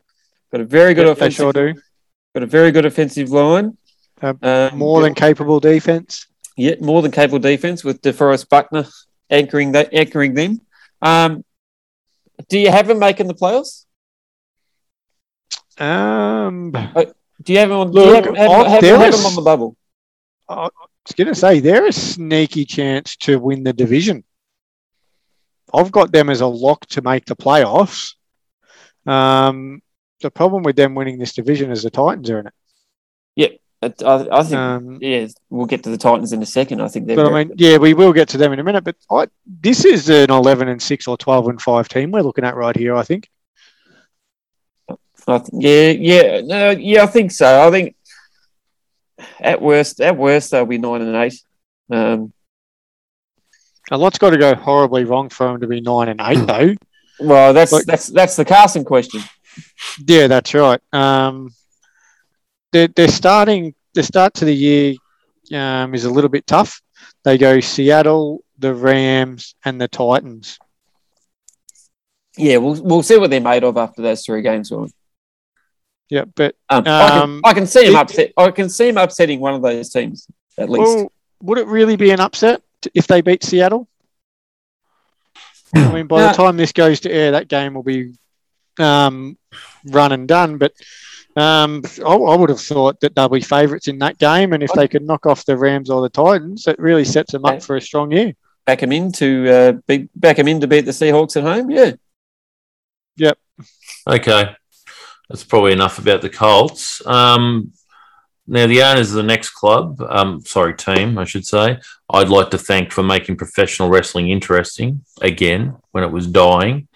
Got a very good Yep, they offensive. sure do. Got a very good offensive line. Uh, Um, More than capable defense. Yeah, more than capable defense with DeForest Buckner anchoring that anchoring them. Um, do you have them making the playoffs? Um, Do you have them on? Look, have, have, oh, have, have them on the bubble? I was going to say they're a sneaky chance to win the division. I've got them as a lock to make the playoffs. Um, the problem with them winning this division is the Titans are in it. I, I think, Um, yeah, we'll get to the Titans in a second. I think they're. but I mean, yeah, we will get to them in a minute. But I, this is an eleven and six or twelve and five team we're looking at right here. I think. I th- yeah, yeah, no, yeah. I think so. I think at worst, at worst, they'll be nine and eight. Um, A lot's got to go horribly wrong for them to be nine and eight, though. well, that's Like- that's that's the Carson question. Yeah, that's right. Um, they're, they're starting, the start to the year um, is a little bit tough. They go Seattle, the Rams, and the Titans. Yeah, we'll we'll see what they're made of after those three games. Will. Yeah, but Um, I, can, Um, I can see him it- upset. I can see him upsetting one of those teams at least. well, would it really be an upset if they beat Seattle? I mean, by No. the time this goes to air, that game will be um, run and done. But um, I, I would have thought that they'll be favourites in that game, and if they could knock off the Rams or the Titans, it really sets them up for a strong year. back them in to uh, be, back them in to beat the Seahawks at home. Yeah, Yep. Okay, that's probably enough about the Colts. Um, now, the owners of the next club, um, sorry, team, I should say, I'd like to thank for making professional wrestling interesting again when it was dying,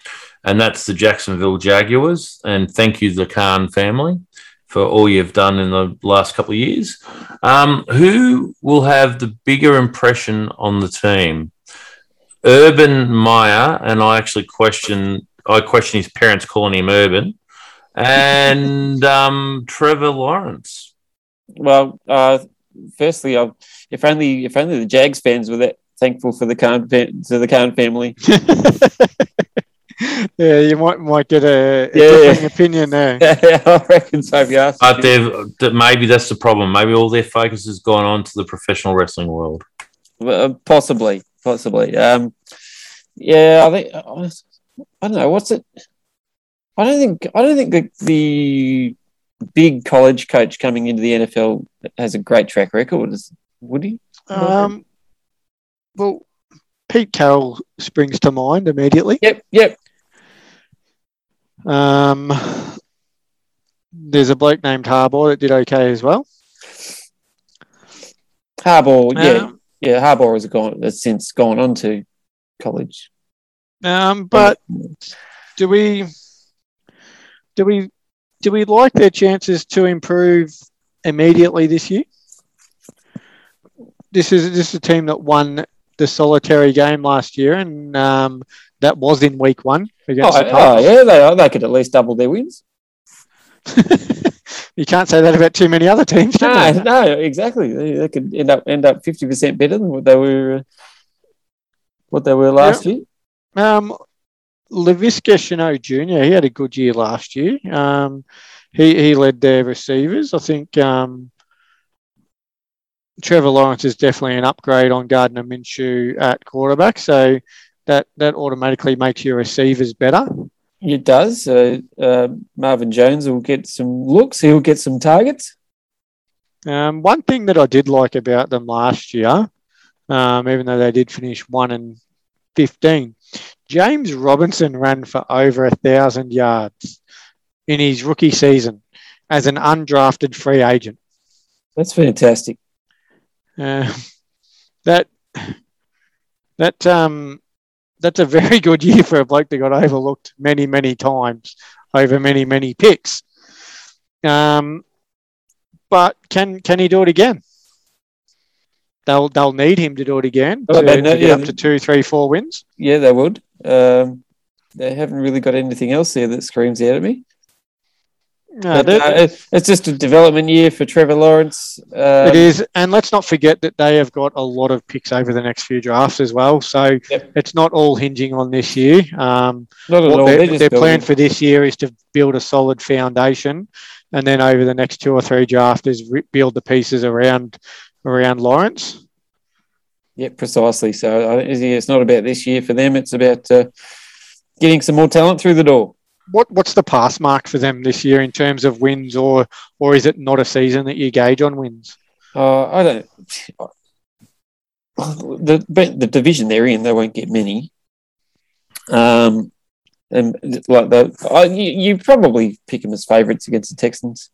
and that's the Jacksonville Jaguars. And thank you, the Khan family, for all you've done in the last couple of years. Um, who will have the bigger impression on the team? Urban Meyer, and I actually question I question his parents calling him Urban, and um, Trevor Lawrence. well, uh, firstly, I, if only if only the Jags fans were that thankful for the Khan to the Khan family. yeah, you might might get a, a Yeah, differing yeah. opinion there. I reckon so. If you ask But they've maybe that's the problem. Maybe all their focus has gone on to the professional wrestling world. Uh, possibly, possibly. Um, yeah, I think I don't know. What's it? I don't think I don't think the, the big college coach coming into the NFL has a great track record. Is, would he? Um, well, Pete Carroll springs to mind immediately. Yep, yep. Um, there's a bloke named Harbaugh that did okay as well. Harbaugh, yeah, Um, yeah. Harbaugh has gone has since gone on to college. Um, but do we do we do we like their chances to improve immediately this year? This is this is a team that won the solitary game last year, and um, that was in week one against the oh, yeah, they are. they could at least double their wins. you can't say that about too many other teams, can No, you? no, exactly. They, they could end up end up fifty percent better than what they were uh, what they were last year. Um, Laviska Shenault Jr. He had a good year last year. Um, he he led their receivers. I think um, Trevor Lawrence is definitely an upgrade on Gardner Minshew at quarterback. So that that automatically makes your receivers better. It does. Uh, uh, Marvin Jones will get some looks. He'll get some targets. Um, one thing that I did like about them last year, um, even though they did finish one and fifteen, James Robinson ran for over a thousand yards in his rookie season as an undrafted free agent. That's fantastic. Uh, that that um that's a very good year for a bloke that got overlooked many many times over many many picks. Um, but can can he do it again? They'll they'll need him to do it again to, to get yeah. up to two, three, four wins. Yeah, they would. Um, they haven't really got anything else there that screams out at me. No, But, uh, it's just a development year for Trevor Lawrence. Um, it is, and let's not forget that they have got a lot of picks over the next few drafts as well. So Yep. it's not all hinging on this year. Um, Not at all. their, their plan for this year is to build a solid foundation, and then over the next two or three drafters, re- build the pieces around around Lawrence. Yeah, precisely. So it's not about this year for them. It's about uh, getting some more talent through the door. What what's the pass mark for them this year in terms of wins, or or is it not a season that you gauge on wins? Uh, I don't. The the division they're in, they won't get many. Um, and like the, I, you, you probably pick them as favourites against the Texans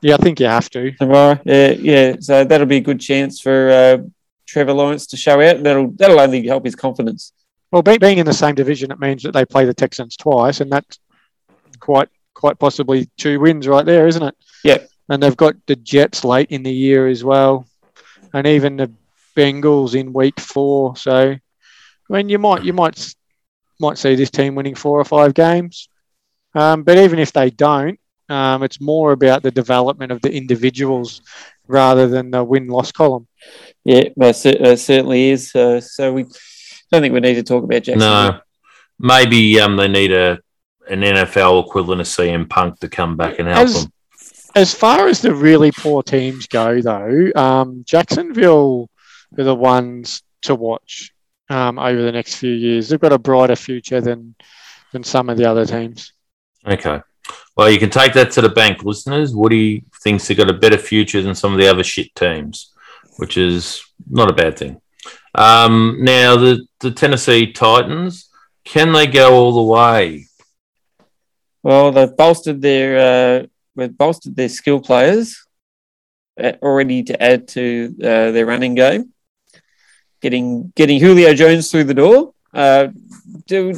Yeah, I think you have to. tomorrow. Yeah, yeah. So that'll be a good chance for uh, Trevor Lawrence to show out. That'll that'll only help his confidence. Well, be, being in the same division, it means that they play the Texans twice, and that's quite quite possibly two wins right there, isn't it? Yeah. And they've got the Jets late in the year as well, and even the Bengals in week four. So, I mean, you might you might might see this team winning four or five games, um, but even if they don't, um, it's more about the development of the individuals rather than the win loss column. Yeah, well, cer- uh, certainly is. Uh, so we don't think we need to talk about Jackson. No, maybe um, they need a an NFL equivalent of CM Punk to come back and help As- them. As far as the really poor teams go, though, um, Jacksonville are the ones to watch um, over the next few years. They've got a brighter future than than some of the other teams. Okay. Well, you can take that to the bank, listeners. Woody thinks they've got a better future than some of the other shit teams, which is not a bad thing. Um, now, the, the Tennessee Titans, can they go all the way? Well, they've bolstered their uh, they've bolstered their skill players uh, already to add to uh, their running game. Getting getting Julio Jones through the door. Uh, do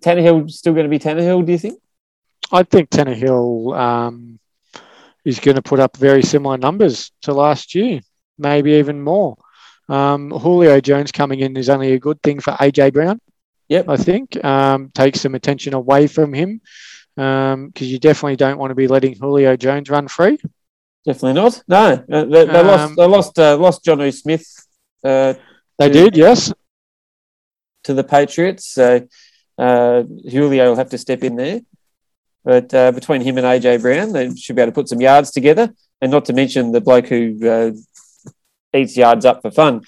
Tannehill still going to be Tannehill? Do you think? I think Tannehill um, is going to put up very similar numbers to last year, maybe even more. Um, Julio Jones coming in is only a good thing for AJ Brown. Yep. I think um, take some attention away from him because you definitely don't want to be letting Julio Jones run free. Definitely not. No, Uh, they, they Um, lost. They lost. Uh, lost Jonnu Smith uh, They Yeah. did, yes. to the Patriots. So uh, Julio will have to step in there. But uh, between him and AJ Brown, they should be able to put some yards together. And not to mention the bloke who uh, eats yards up for fun.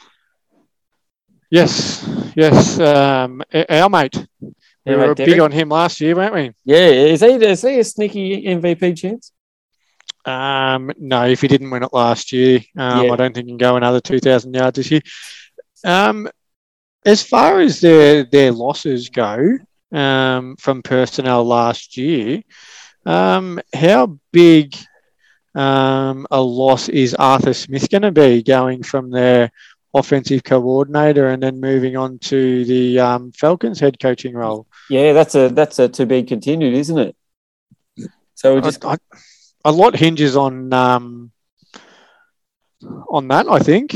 Yes, yes. Um, our mate. We Our mate were Derrick. big on him last year, weren't we? Yeah, is he, is he a sneaky MVP chance? Um, no, if he didn't win it last year, um, Yeah. I don't think he can go another 2,000 yards this year. Um, as far as their, their losses go um, from personnel last year, um, how big um, a loss is Arthur Smith going to be going from their offensive coordinator and then moving on to the um, Falcons head coaching role? Yeah, that's a that's a to be continued, isn't it? So we just I, I- a lot hinges on um, on that, I think.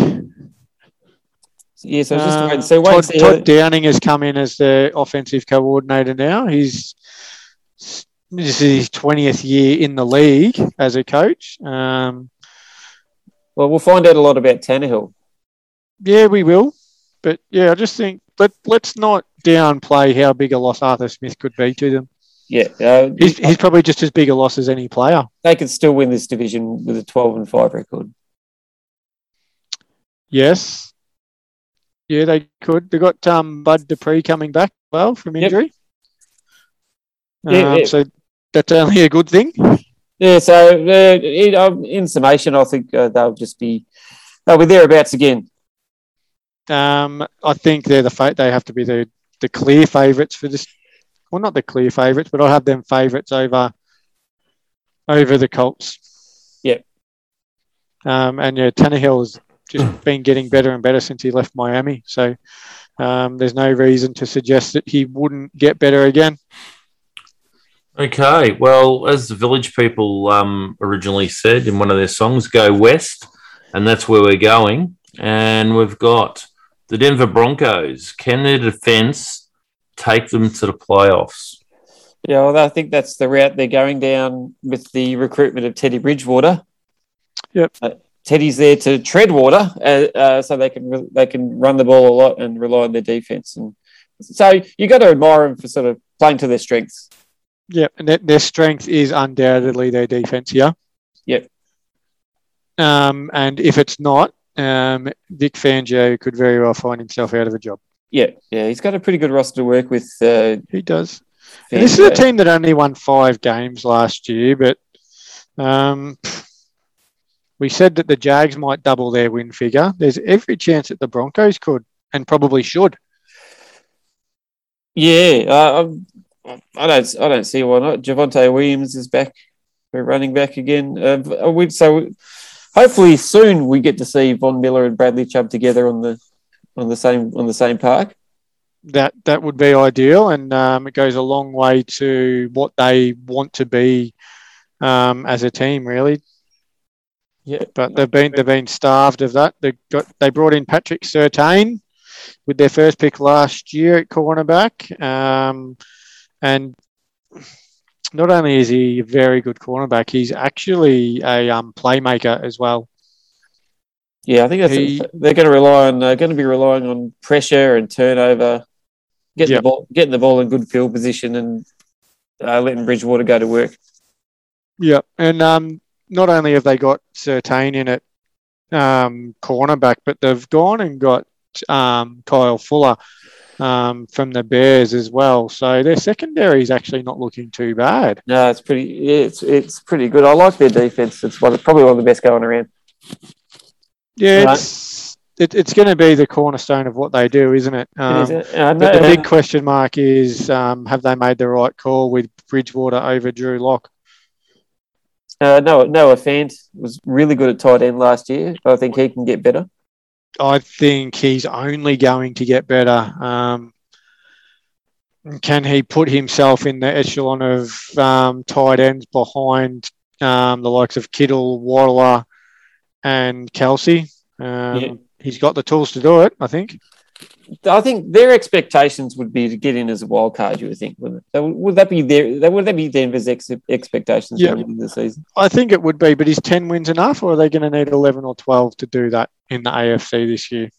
yeah, so just Uh, wait and see. Wait Todd, Todd Downing has come in as the offensive coordinator now. He's this is his twentieth year in the league as a coach. Um, well, we'll find out a lot about Tannehill. yeah, we will, but yeah, I just think let let's not downplay how big a loss Arthur Smith could be to them. Yeah, uh, He's, he's probably just as big a loss as any player. they could still win this division with a twelve and five record. Yes. Yeah, they could. They got um, Bud Dupree coming back well from Yep. injury. Yeah, Um, yeah. So that's only a good thing. Yeah, so uh, in, um, in summation, I think uh, they'll just be they'll be thereabouts again. Um, I think they're the fa- they have to be the, the clear favourites for this. Well, not the clear favourites, but I'll have them favourites over over the Colts. Yep. Um, and yeah, Tannehill has just been getting better and better since he left Miami. So um, there's no reason to suggest that he wouldn't get better again. Okay, well, as the Village People um, originally said in one of their songs, go west, and that's where we're going. And we've got the Denver Broncos. Can their defense take them to the playoffs? Yeah, well, I think that's the route they're going down with the recruitment of Teddy Bridgewater. Yep. Uh, Teddy's there to tread water, uh, uh, so they can re- they can run the ball a lot and rely on their defense. And so you got to admire them for sort of playing to their strengths. Yeah, and their, their strength is undoubtedly their defense here. Yep. Um, and if it's not, um, Vic Fangio could very well find himself out of a job. Yeah, yeah, he's got a pretty good roster to work with. Uh, He does. This is a team that only won five games last year, but um, We said that the Jags might double their win figure. There's every chance that the Broncos could and probably should. Yeah, uh, I don't. I don't see why not. Javonte Williams is back. We're running back again. Uh, we so hopefully soon we get to see Von Miller and Bradley Chubb together on the on the same on the same park. That that would be ideal, and um, it goes a long way to what they want to be um, as a team, really. Yeah, But they've been they've been starved of that. They got they brought in Patrick Surtain with their first pick last year at cornerback, um, and not only is he a very good cornerback, he's actually a um, playmaker as well. yeah. I think He- they're going to rely on. Uh, going to be relying on pressure and turnover, getting Yep. the ball, getting the ball in good field position, and uh, letting Bridgewater go to work. Yeah, and um, not only have they got Surtain in at um, cornerback, but they've gone and got um, Kyle Fuller um, from the Bears as well. So their secondary is actually not looking too bad. No, it's pretty. It's it's pretty good. I like their defense. It's one, probably one of the best going around. Yeah, Right. it's it, it's going to be the cornerstone of what they do, isn't it? Um, It is, but the big question mark is um, have they made the right call with Bridgewater over Drew Lock? Uh, no, Noah Fant was really good at tight end last year. I think he can get better. I think he's only going to get better. Um, can he put himself in the echelon of um, tight ends behind um, the likes of Kittle, Waller, and Kelce? Um, Yeah. He's got the tools to do it, I think. I think their expectations would be to get in as a wild card. You would think, wouldn't it? Would, that be their? Would that be Denver's ex- expectations Yeah. going into the season? I think it would be, but is 10 wins enough, or are they going to need 11 or 12 to do that in the AFC this year?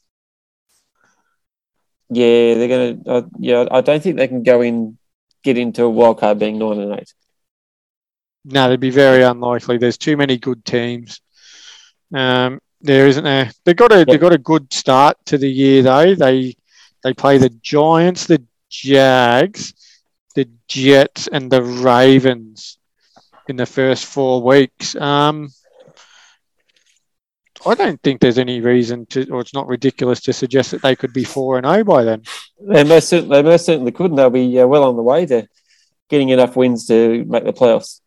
Yeah, they're gonna. Uh, yeah, I don't think they can go in, get into a wild card being nine and eight. No, that'd be very unlikely. There's too many good teams. Um, there isn't there. They got a they got a good start to the year though. They they play the Giants, the Jags, the Jets, and the Ravens in the first four weeks. Um, I don't think there's any reason to, or it's not ridiculous to suggest that they could be four and zero by then. They most certainly, they most certainly could, and they'll be uh, well on the way to getting enough wins to make the playoffs.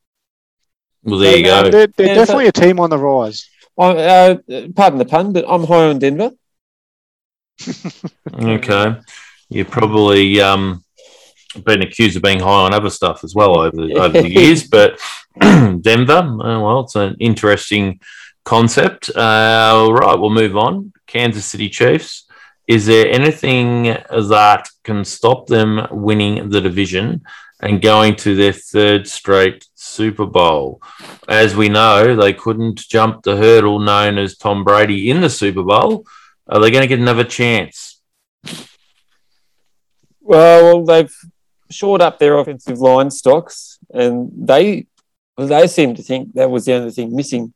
Well, there you So, uh, go. They're, they're Yeah, so- definitely a team on the rise. I, uh, pardon the pun, but I'm high on Denver. Okay. You've probably um, been accused of being high on other stuff as well over the, over the years, but Denver, oh, well, it's an interesting concept. Uh, all right, we'll move on. Kansas City Chiefs. Is there anything that can stop them winning the division and going to their third straight Super Bowl? As we know, they couldn't jump the hurdle known as Tom Brady in the Super Bowl. Are they going to get another chance? Well, they've shored up their offensive line stocks, and they they seem to think that was the only thing missing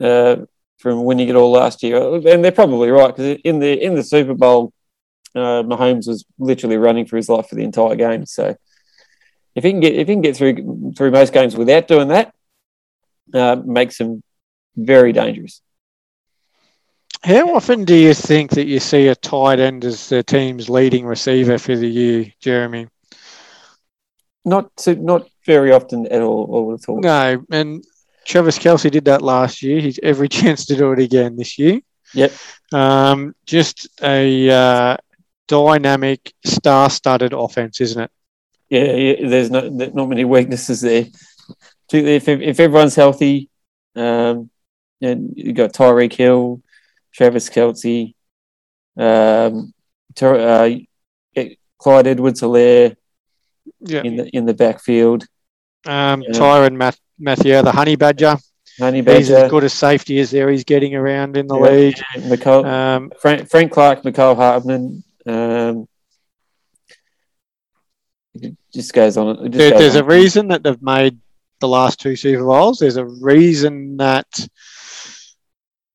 uh, from winning it all last year. And they're probably right because in the in the Super Bowl, uh, Mahomes was literally running for his life for the entire game. So if he can get if he can get through through most games without doing that, uh, makes him very dangerous. How often do you think that you see a tight end as the team's leading receiver for the year, Jeremy? Not to, not very often at all. I would. No, and Travis Kelce did that last year. He's every chance to do it again this year. Yep. Um, just a uh, dynamic, star-studded offense, isn't it? Yeah, yeah, there's no there's not many weaknesses there. If if everyone's healthy, um, and you got Tyreek Hill, Travis Kelce, um, uh, Clyde Edwards-Helaire Yeah. in the in the backfield, Um, Yeah. Tyrann Math- Mathieu, the Honey Badger. Honey He's as good a safety as there is getting around in the Yeah. league. Um, Frank, Frank Clark, Mecole Hardman. Um, just goes on. Just there, goes there's a reason that they've made the last two Super Bowls. There's a reason that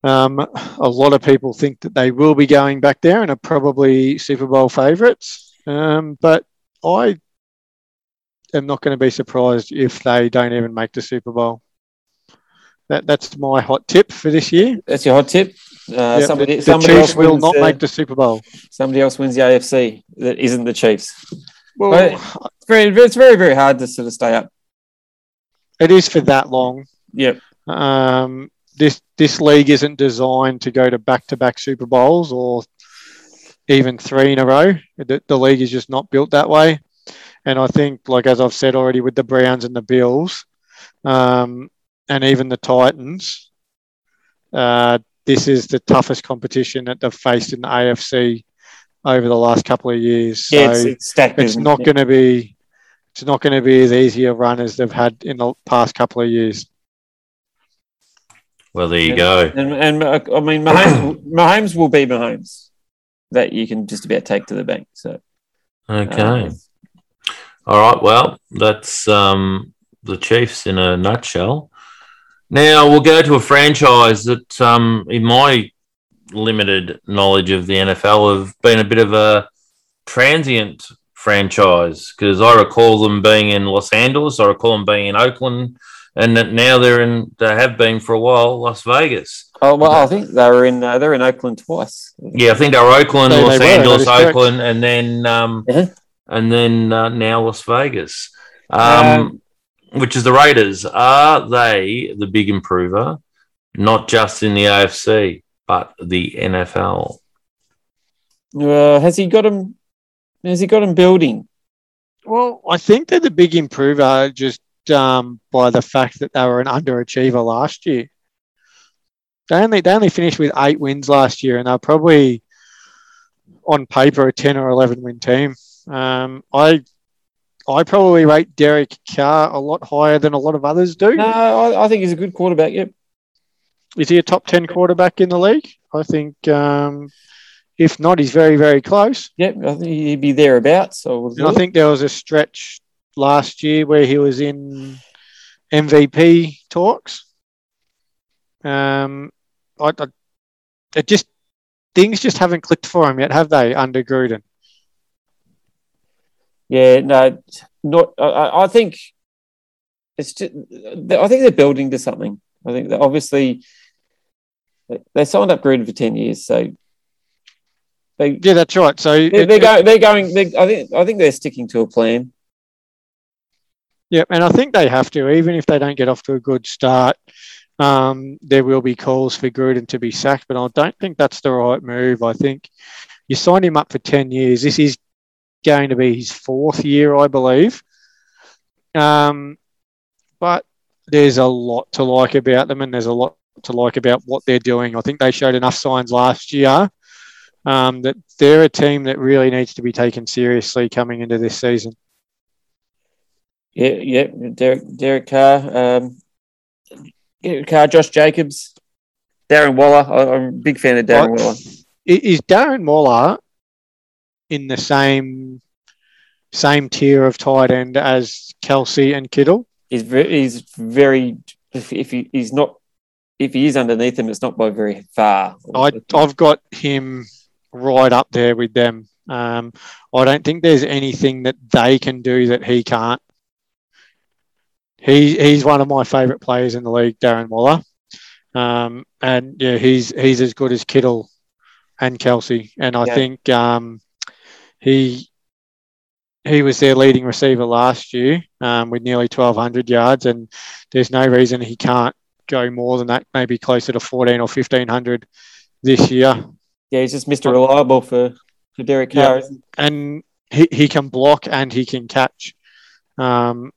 um, a lot of people think that they will be going back there and are probably Super Bowl favourites. Um, but I am not going to be surprised if they don't even make the Super Bowl. That, that's my hot tip for this year. That's your hot tip. Uh, Yep, somebody the, the somebody Chiefs else will not uh, make the Super Bowl. somebody else wins the AFC that isn't the Chiefs. Well, But it's very, it's very, very hard to sort of stay up. it is for that long. Yep. Um, this this league isn't designed to go to back to back Super Bowls or even three in a row. The, the league is just not built that way. And I think, like as I've said already, with the Browns and the Bills, um, and even the Titans, uh, this is the toughest competition that they've faced in the AFC over the last couple of years. So Yeah, it's, it's it's isn't going to be it's not going to be as easy a run as they've had in the past couple of years. Well, there you Yeah. go. And, and uh, I mean, Mahomes, Mahomes will be Mahomes. That you can just about take to the bank. So Okay. uh, All right. Well, that's um, the Chiefs in a nutshell. Now we'll go to a franchise that, um, in my limited knowledge of the NFL, have been a bit of a transient franchise because I recall them being in Los Angeles, I recall them being in Oakland, and that now they're in. They have been for a while, Las Vegas. oh well, I think they were in uh, they're in Oakland twice. Yeah, I think they were Oakland, They- they Los Angeles, that is correct. Oakland, and then um, Yeah. and then uh, now Las Vegas. Um, Um, which is the Raiders. Are they the big improver, not just in the AFC but the NFL? Uh, has he got him? Has he got him building? Well, I think they're the big improver just um, by the fact that they were an underachiever last year. They only they only finished with eight wins last year, and they're probably on paper a ten or eleven win team. Um, I I probably rate Derek Carr a lot higher than a lot of others do. No, I, I think he's a good quarterback. Yep. Is he a top ten quarterback in the league? I think. Um, if not, he's very very close. Yep. I think he'd be thereabouts. So I would And I think there was a stretch last year where he was in MVP talks. Um, I, I it just things just haven't clicked for him yet, have they? Under Gruden, Yeah, no, not. I- I, I think it's just. I think they're building to something. I think that obviously they- signed up Gruden for ten years, so they yeah, that's right. So they're, it- they're going. They're going. They, I think. I think they're sticking to a plan. yeah, and I think they have to, even if they don't get off to a good start. Um, there will be calls for Gruden to be sacked, but I don't think that's the right move. I think you signed him up for ten years. This is going to be his fourth year, I believe. Um, but there's a lot to like about them, and there's a lot to like about what they're doing. I think they showed enough signs last year um, that they're a team that really needs to be taken seriously coming into this season. Yeah, yeah. Derek, Derek Carr, um, Derek Carr, Josh Jacobs, Darren Waller. I, I'm a big fan of Darren Right. Waller. Is Darren Waller in the same same tier of tight end as Kelce and Kittle? He's very, he's very. If, if he, he's not, if he is underneath him, it's not by very far. I, I've got him right up there with them. Um, I don't think there's anything that they can do that he can't. He he's one of my favourite players in the league, Darren Waller, um, and yeah, he's he's as good as Kittle and Kelce, and I Yeah. think um, he he was their leading receiver last year um, with nearly 1,200 yards, and there's no reason he can't go more than that, maybe closer to 14 or 1,500 this year. yeah, he's just Mr. Reliable for for Derek Carr. Yeah. And he, he can block and he can catch. Um,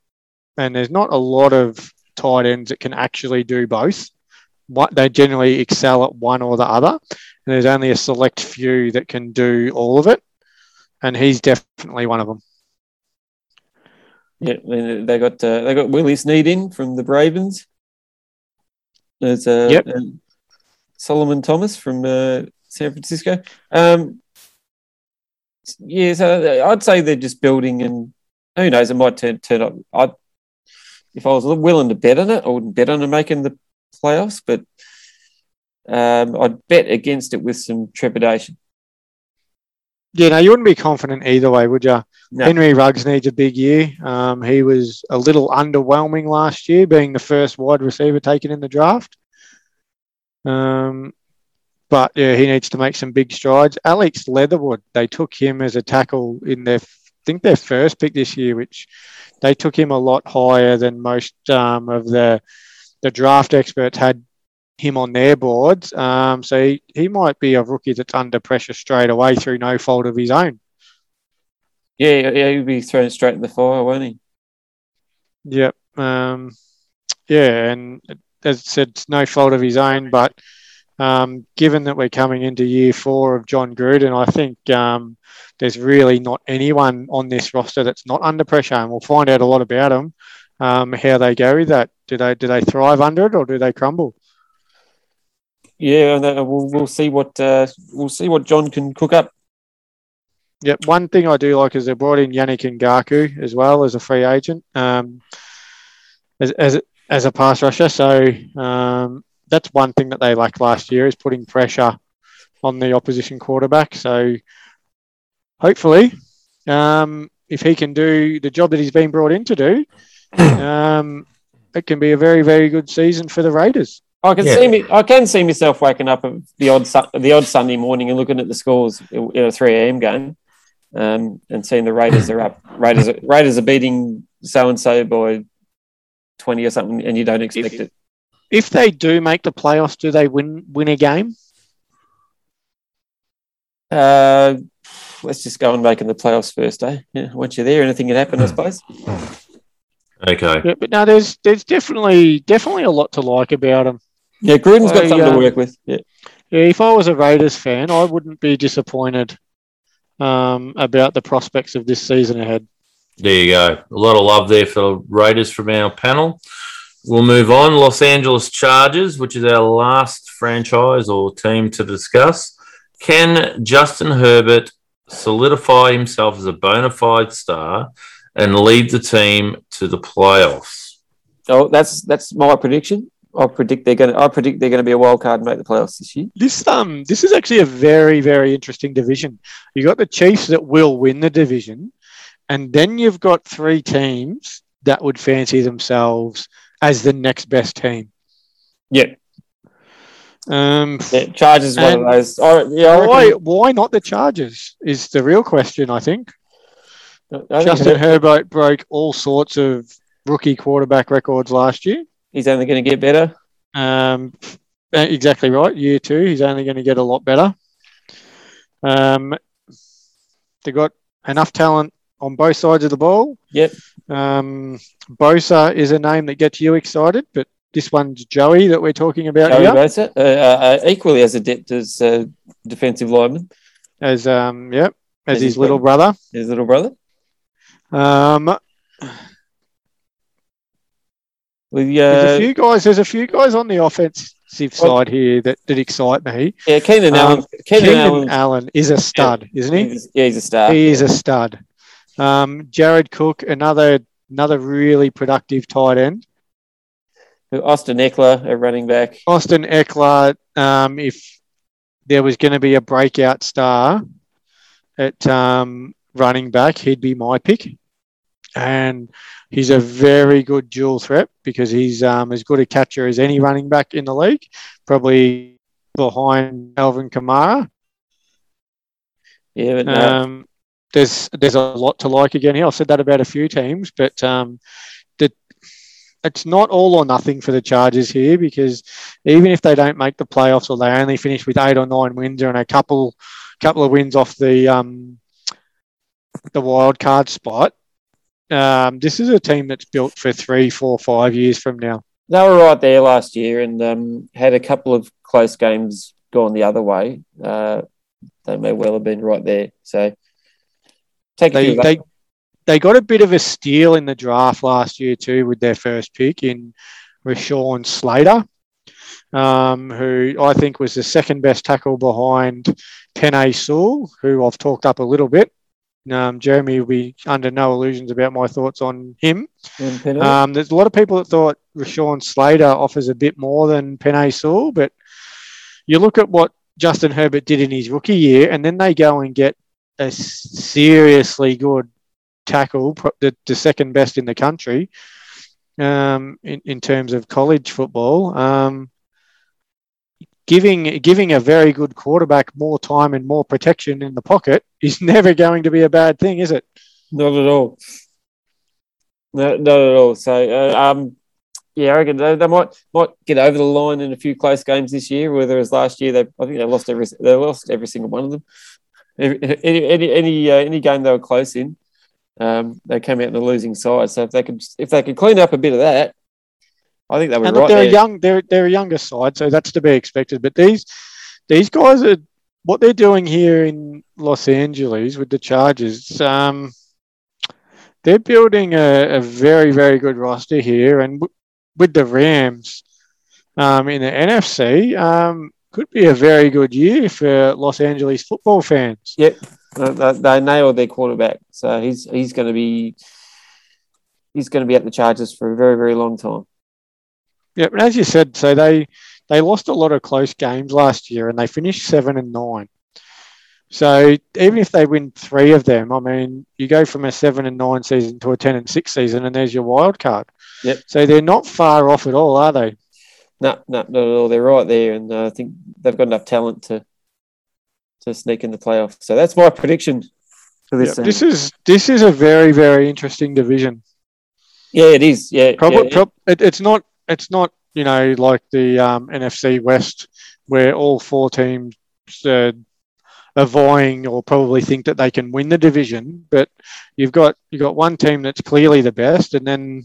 and there's not a lot of tight ends that can actually do both. What they generally excel at one or the other. And there's only a select few that can do all of it. And he's definitely one of them. Yeah, they got uh, they got Willie Snead in from the Ravens. There's uh, Yep. and Solomon Thomas from uh, San Francisco. Um, yeah, so I'd say they're just building, and who knows, it might turn turn up. I, if I was willing to bet on it, I wouldn't bet on them making the playoffs, but um, I'd bet against it with some trepidation. Yeah, no, you wouldn't be confident either way, would you? No. Henry Ruggs needs a big year. Um, he was a little underwhelming last year, being the first wide receiver taken in the draft. Um, but yeah, he needs to make some big strides. Alex Leatherwood, they took him as a tackle in their, I think their first pick this year, which they took him a lot higher than most um, of the the draft experts had him on their boards. Um, so he, he might be a rookie that's under pressure straight away through no fault of his own. Yeah, yeah, he'll be thrown straight in the fire, won't he? Yep. Um, yeah, and as I said, it's no fault of his own. But um, given that we're coming into year four of Jon Gruden, I think um, there's really not anyone on this roster that's not under pressure, and we'll find out a lot about them. Um, how they go with that? Do they do they thrive under it or do they crumble? Yeah, and uh, we'll we'll see what uh, we'll see what Jon can cook up. Yep. One thing I do like is they brought in Yannick Ngakoue as well as a free agent, um, as as as a pass rusher. So um, that's one thing that they lacked last year is putting pressure on the opposition quarterback. So hopefully, um, if he can do the job that he's been brought in to do, um, it can be a very very good season for the Raiders. I can Yeah. see me. I can see myself waking up at the odd Su- the odd Sunday morning and looking at the scores in a three a.m. game, um, and seeing the Raiders are up. Raiders are, Raiders are beating so and so by twenty or something, and you don't expect it. If they do make the playoffs, do they win win a game? Uh, let's just go and make in the playoffs first, eh? Yeah, once you're there, anything can happen, I suppose. Okay. Yeah, but no, there's there's definitely definitely a lot to like about them. Yeah, Gruden's got I, something uh, to work with. Yeah, Yeah, if I was a Raiders fan, I wouldn't be disappointed um, about the prospects of this season ahead. There you go. A lot of love there for the Raiders from our panel. We'll move on. Los Angeles Chargers, which is our last franchise or team to discuss. Can Justin Herbert solidify himself as a bona fide star and lead the team to the playoffs? oh, that's that's my prediction. I predict they're going. to I predict they're going to be a wild card and make the playoffs this year. This um this is actually a very very interesting division. You got the Chiefs that will win the division, and then you've got three teams that would fancy themselves as the next best team. Yeah, Um, yeah Chargers one of those. I, yeah, I why reckon- why not the Chargers is the real question. I think. I think Justin Herbert broke all sorts of rookie quarterback records last year. He's only going to get better. Um, uh, exactly right. Year two, he's only going to get a lot better. Um, they got enough talent on both sides of the ball. Yep. Um, Bosa is a name that gets you excited, but this one's Joey that we're talking about Joey here, Bosa, uh, uh, uh, equally as adept as uh, defensive lineman, as um, yep, as, As his his little brother. his little brother. Um, We, there's a uh, few guys. There's a few guys on the offensive side here that, that excite me. yeah, Keenan um, Allen. Keenan Keenan Allen. Allen is a stud, isn't he? He's, yeah, he's a star. He is a stud. Um, Jared Cook, another another really productive tight end. Austin Ekeler, a running back. Austin Ekeler, um, if there was going to be a breakout star at um, running back, he'd be my pick. And he's a very good dual threat because he's um, as good a catcher as any running back in the league, probably behind Alvin Kamara. Yeah, but no, Um, there's there's a lot to like again here. I've said that about a few teams, but um, the, it's not all or nothing for the Chargers here because even if they don't make the playoffs or they only finish with eight or nine wins and a couple couple of wins off the um, the wild card spot, um, this is a team that's built for three, four, five years from now. they were right there last year and um, had a couple of close games gone the other way. Uh, they may well have been right there. So take a They they they got a bit of a steal in the draft last year too with their first pick in Rashawn Slater, um, who I think was the second best tackle behind Penei Sewell, who I've talked up a little bit. Um, Jeremy will be under no illusions about my thoughts on him. Um, there's a lot of people that thought Rashawn Slater offers a bit more than Penei Sewell, but you look at what Justin Herbert did in his rookie year, and then they go and get a seriously good tackle, the, the second best in the country um, in, in terms of college football. Um, giving giving a very good quarterback more time and more protection in the pocket is never going to be a bad thing, is it? Not at all. No, not at all. So, uh, um, yeah, I reckon they, they, might might get over the line in a few close games this year. Whereas last year, they I think they lost every they lost every single one of them. Any any any, uh, any game they were close in, um, they came out in the losing side. So if they could if they could clean up a bit of that, I think they were and right. They're there. a young they're they're a younger side, so that's to be expected. But these these guys are what they're doing here in Los Angeles with the Chargers. Um, they're building a, a very very good roster here, and w- with the Rams um, in the NFC. Um, could be a very good year for Los Angeles football fans. Yep, they, they nailed their quarterback, so he's he's going to be he's going to be at the Chargers for a very very long time. Yeah, and as you said, so they they lost a lot of close games last year, and they finished seven and nine. So even if they win three of them, I mean, you go from a seven and nine season to a ten and six season, and there's your wild card. Yep. So they're not far off at all, are they? No, no, not at all. They're right there, and uh, I think they've got enough talent to to sneak in the playoffs. So that's my prediction for this. Yep. This is this is a very very interesting division. Yeah, it is. Yeah, Probably, yeah, prob- it, it's not it's not you know like the um, NFC West where all four teams uh, are vying or probably think that they can win the division, but you've got you've got one team that's clearly the best, and then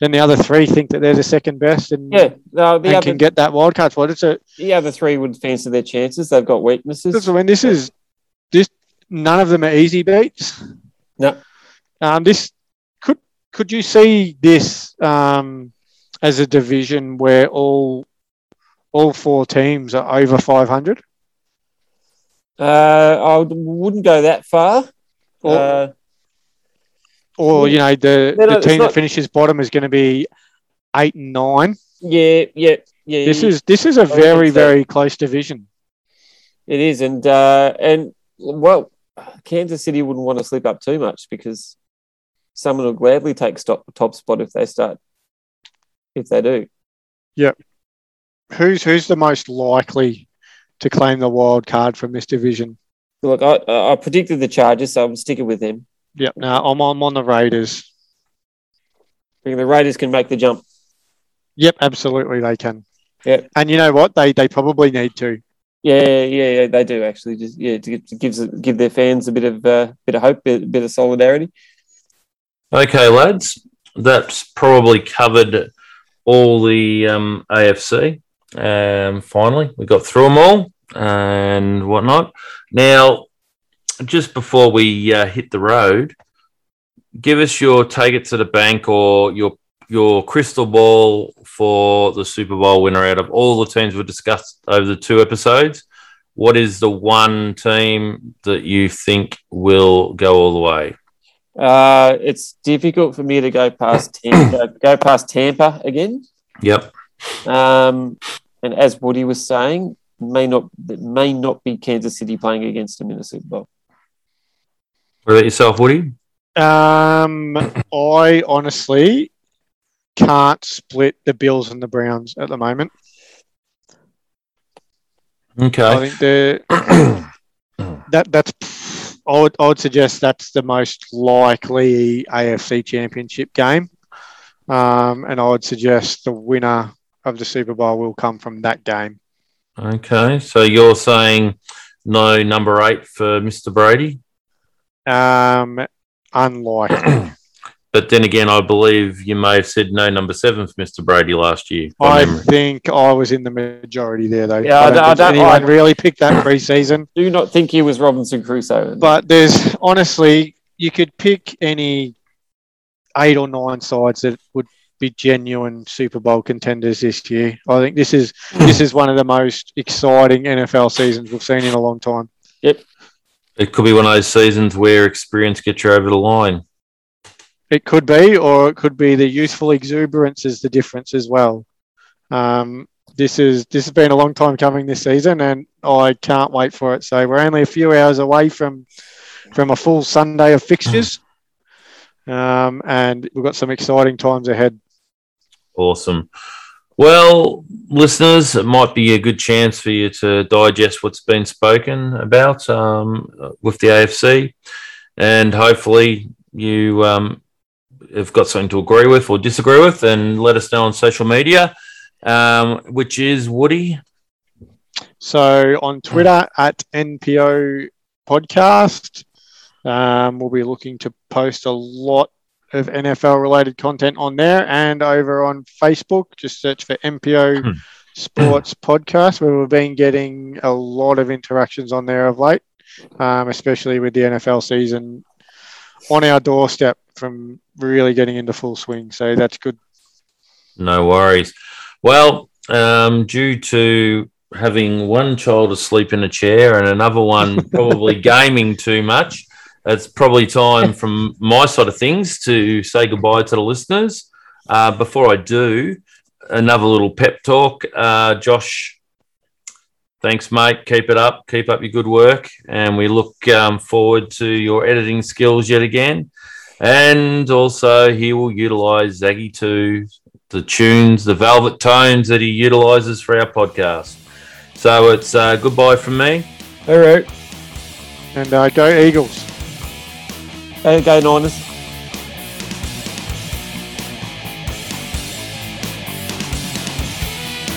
then the other three think that they're the second best and, yeah. No, the and other can get that wild card spot. It's a the other three would fancy their chances. They've got weaknesses. I mean, this is this none of them are easy beats. No. Um, this could could you see this um, as a division where all all four teams are over five hundred? Uh, I wouldn't go that far. Or, Uh, or you know, the, the team not- that finishes bottom is going to be eight and nine. yeah, yeah, yeah. This is this is a very so. very close division. It is, and uh, and well, Kansas City wouldn't want to slip up too much because someone will gladly take stop, top spot if they start. If they do, Who's who's the most likely to claim the wild card from this division? look, I, I I predicted the Chargers, so I'm sticking with them. Yep. No, I'm I'm on the Raiders. I think the Raiders can make the jump. Yep, absolutely they can. Yep. And you know what? They they probably need to. Yeah, yeah, yeah, they do actually. Just yeah, to, to give give their fans a bit of uh, bit of hope, bit, bit of solidarity. Okay, lads, that's probably covered all the um, AFC. Um, finally, we got through them all and whatnot. Now, just before we uh, hit the road, give us your take it to the bank or your your crystal ball for the Super Bowl winner out of all the teams we discussed over the two episodes. What is the one team that you think will go all the way? Uh, it's difficult for me to go past Tampa, go past Tampa again. Yep. Um, and as Woody was saying, may not may not be Kansas City playing against them in the Super Bowl. What about yourself, Woody? Um, I honestly can't split the Bills and the Browns at the moment. Okay. I think the that that's I would, I would suggest that's the most likely AFC Championship game, um, and I would suggest the winner of the Super Bowl will come from that game. Okay. So you're saying no number eight for Mr. Brady? Um, unlikely. But then again, I believe you may have said no number seven for Mr. Brady last year. I memory. think I was in the majority there, though. Yeah, I I don't don't- I don't- anyone I- really picked that preseason. Do not think he was Robinson Crusoe. But there's honestly, you could pick any eight or nine sides that would be genuine Super Bowl contenders this year. I think this is this is one of the most exciting NFL seasons we've seen in a long time. Yep. It could be one of those seasons where experience gets you over the line. It could be, or it could be the youthful exuberance is the difference as well. Um, this is this has been a long time coming this season, and I can't wait for it. So we're only a few hours away from from a full Sunday of fixtures, um, and we've got some exciting times ahead. Awesome. Well, listeners, it might be a good chance for you to digest what's been spoken about um, with the AFC, and hopefully you um, have got something to agree with or disagree with, and let us know on social media, um, which is Woody. So on Twitter at NPO Podcast, um, we'll be looking to post a lot of NFL related content on there and over on Facebook. Just search for NPO Hmm. Sports Podcast, where we've been getting a lot of interactions on there of late, um, especially with the NFL season on our doorstep from really getting into full swing. So that's good. No worries. Well, um, due to having one child asleep in a chair and another one probably gaming too much, it's probably time from my side of things to say goodbye to the listeners. Uh, before I do, another little pep talk. Uh, Josh, thanks, mate. Keep it up. Keep up your good work. And we look um, forward to your editing skills yet again. And also, he will utilize Zaggy 2 the tunes, the velvet tones that he utilizes for our podcast. So it's uh, goodbye from me. All right. And uh, go Eagles. Go, go Niners.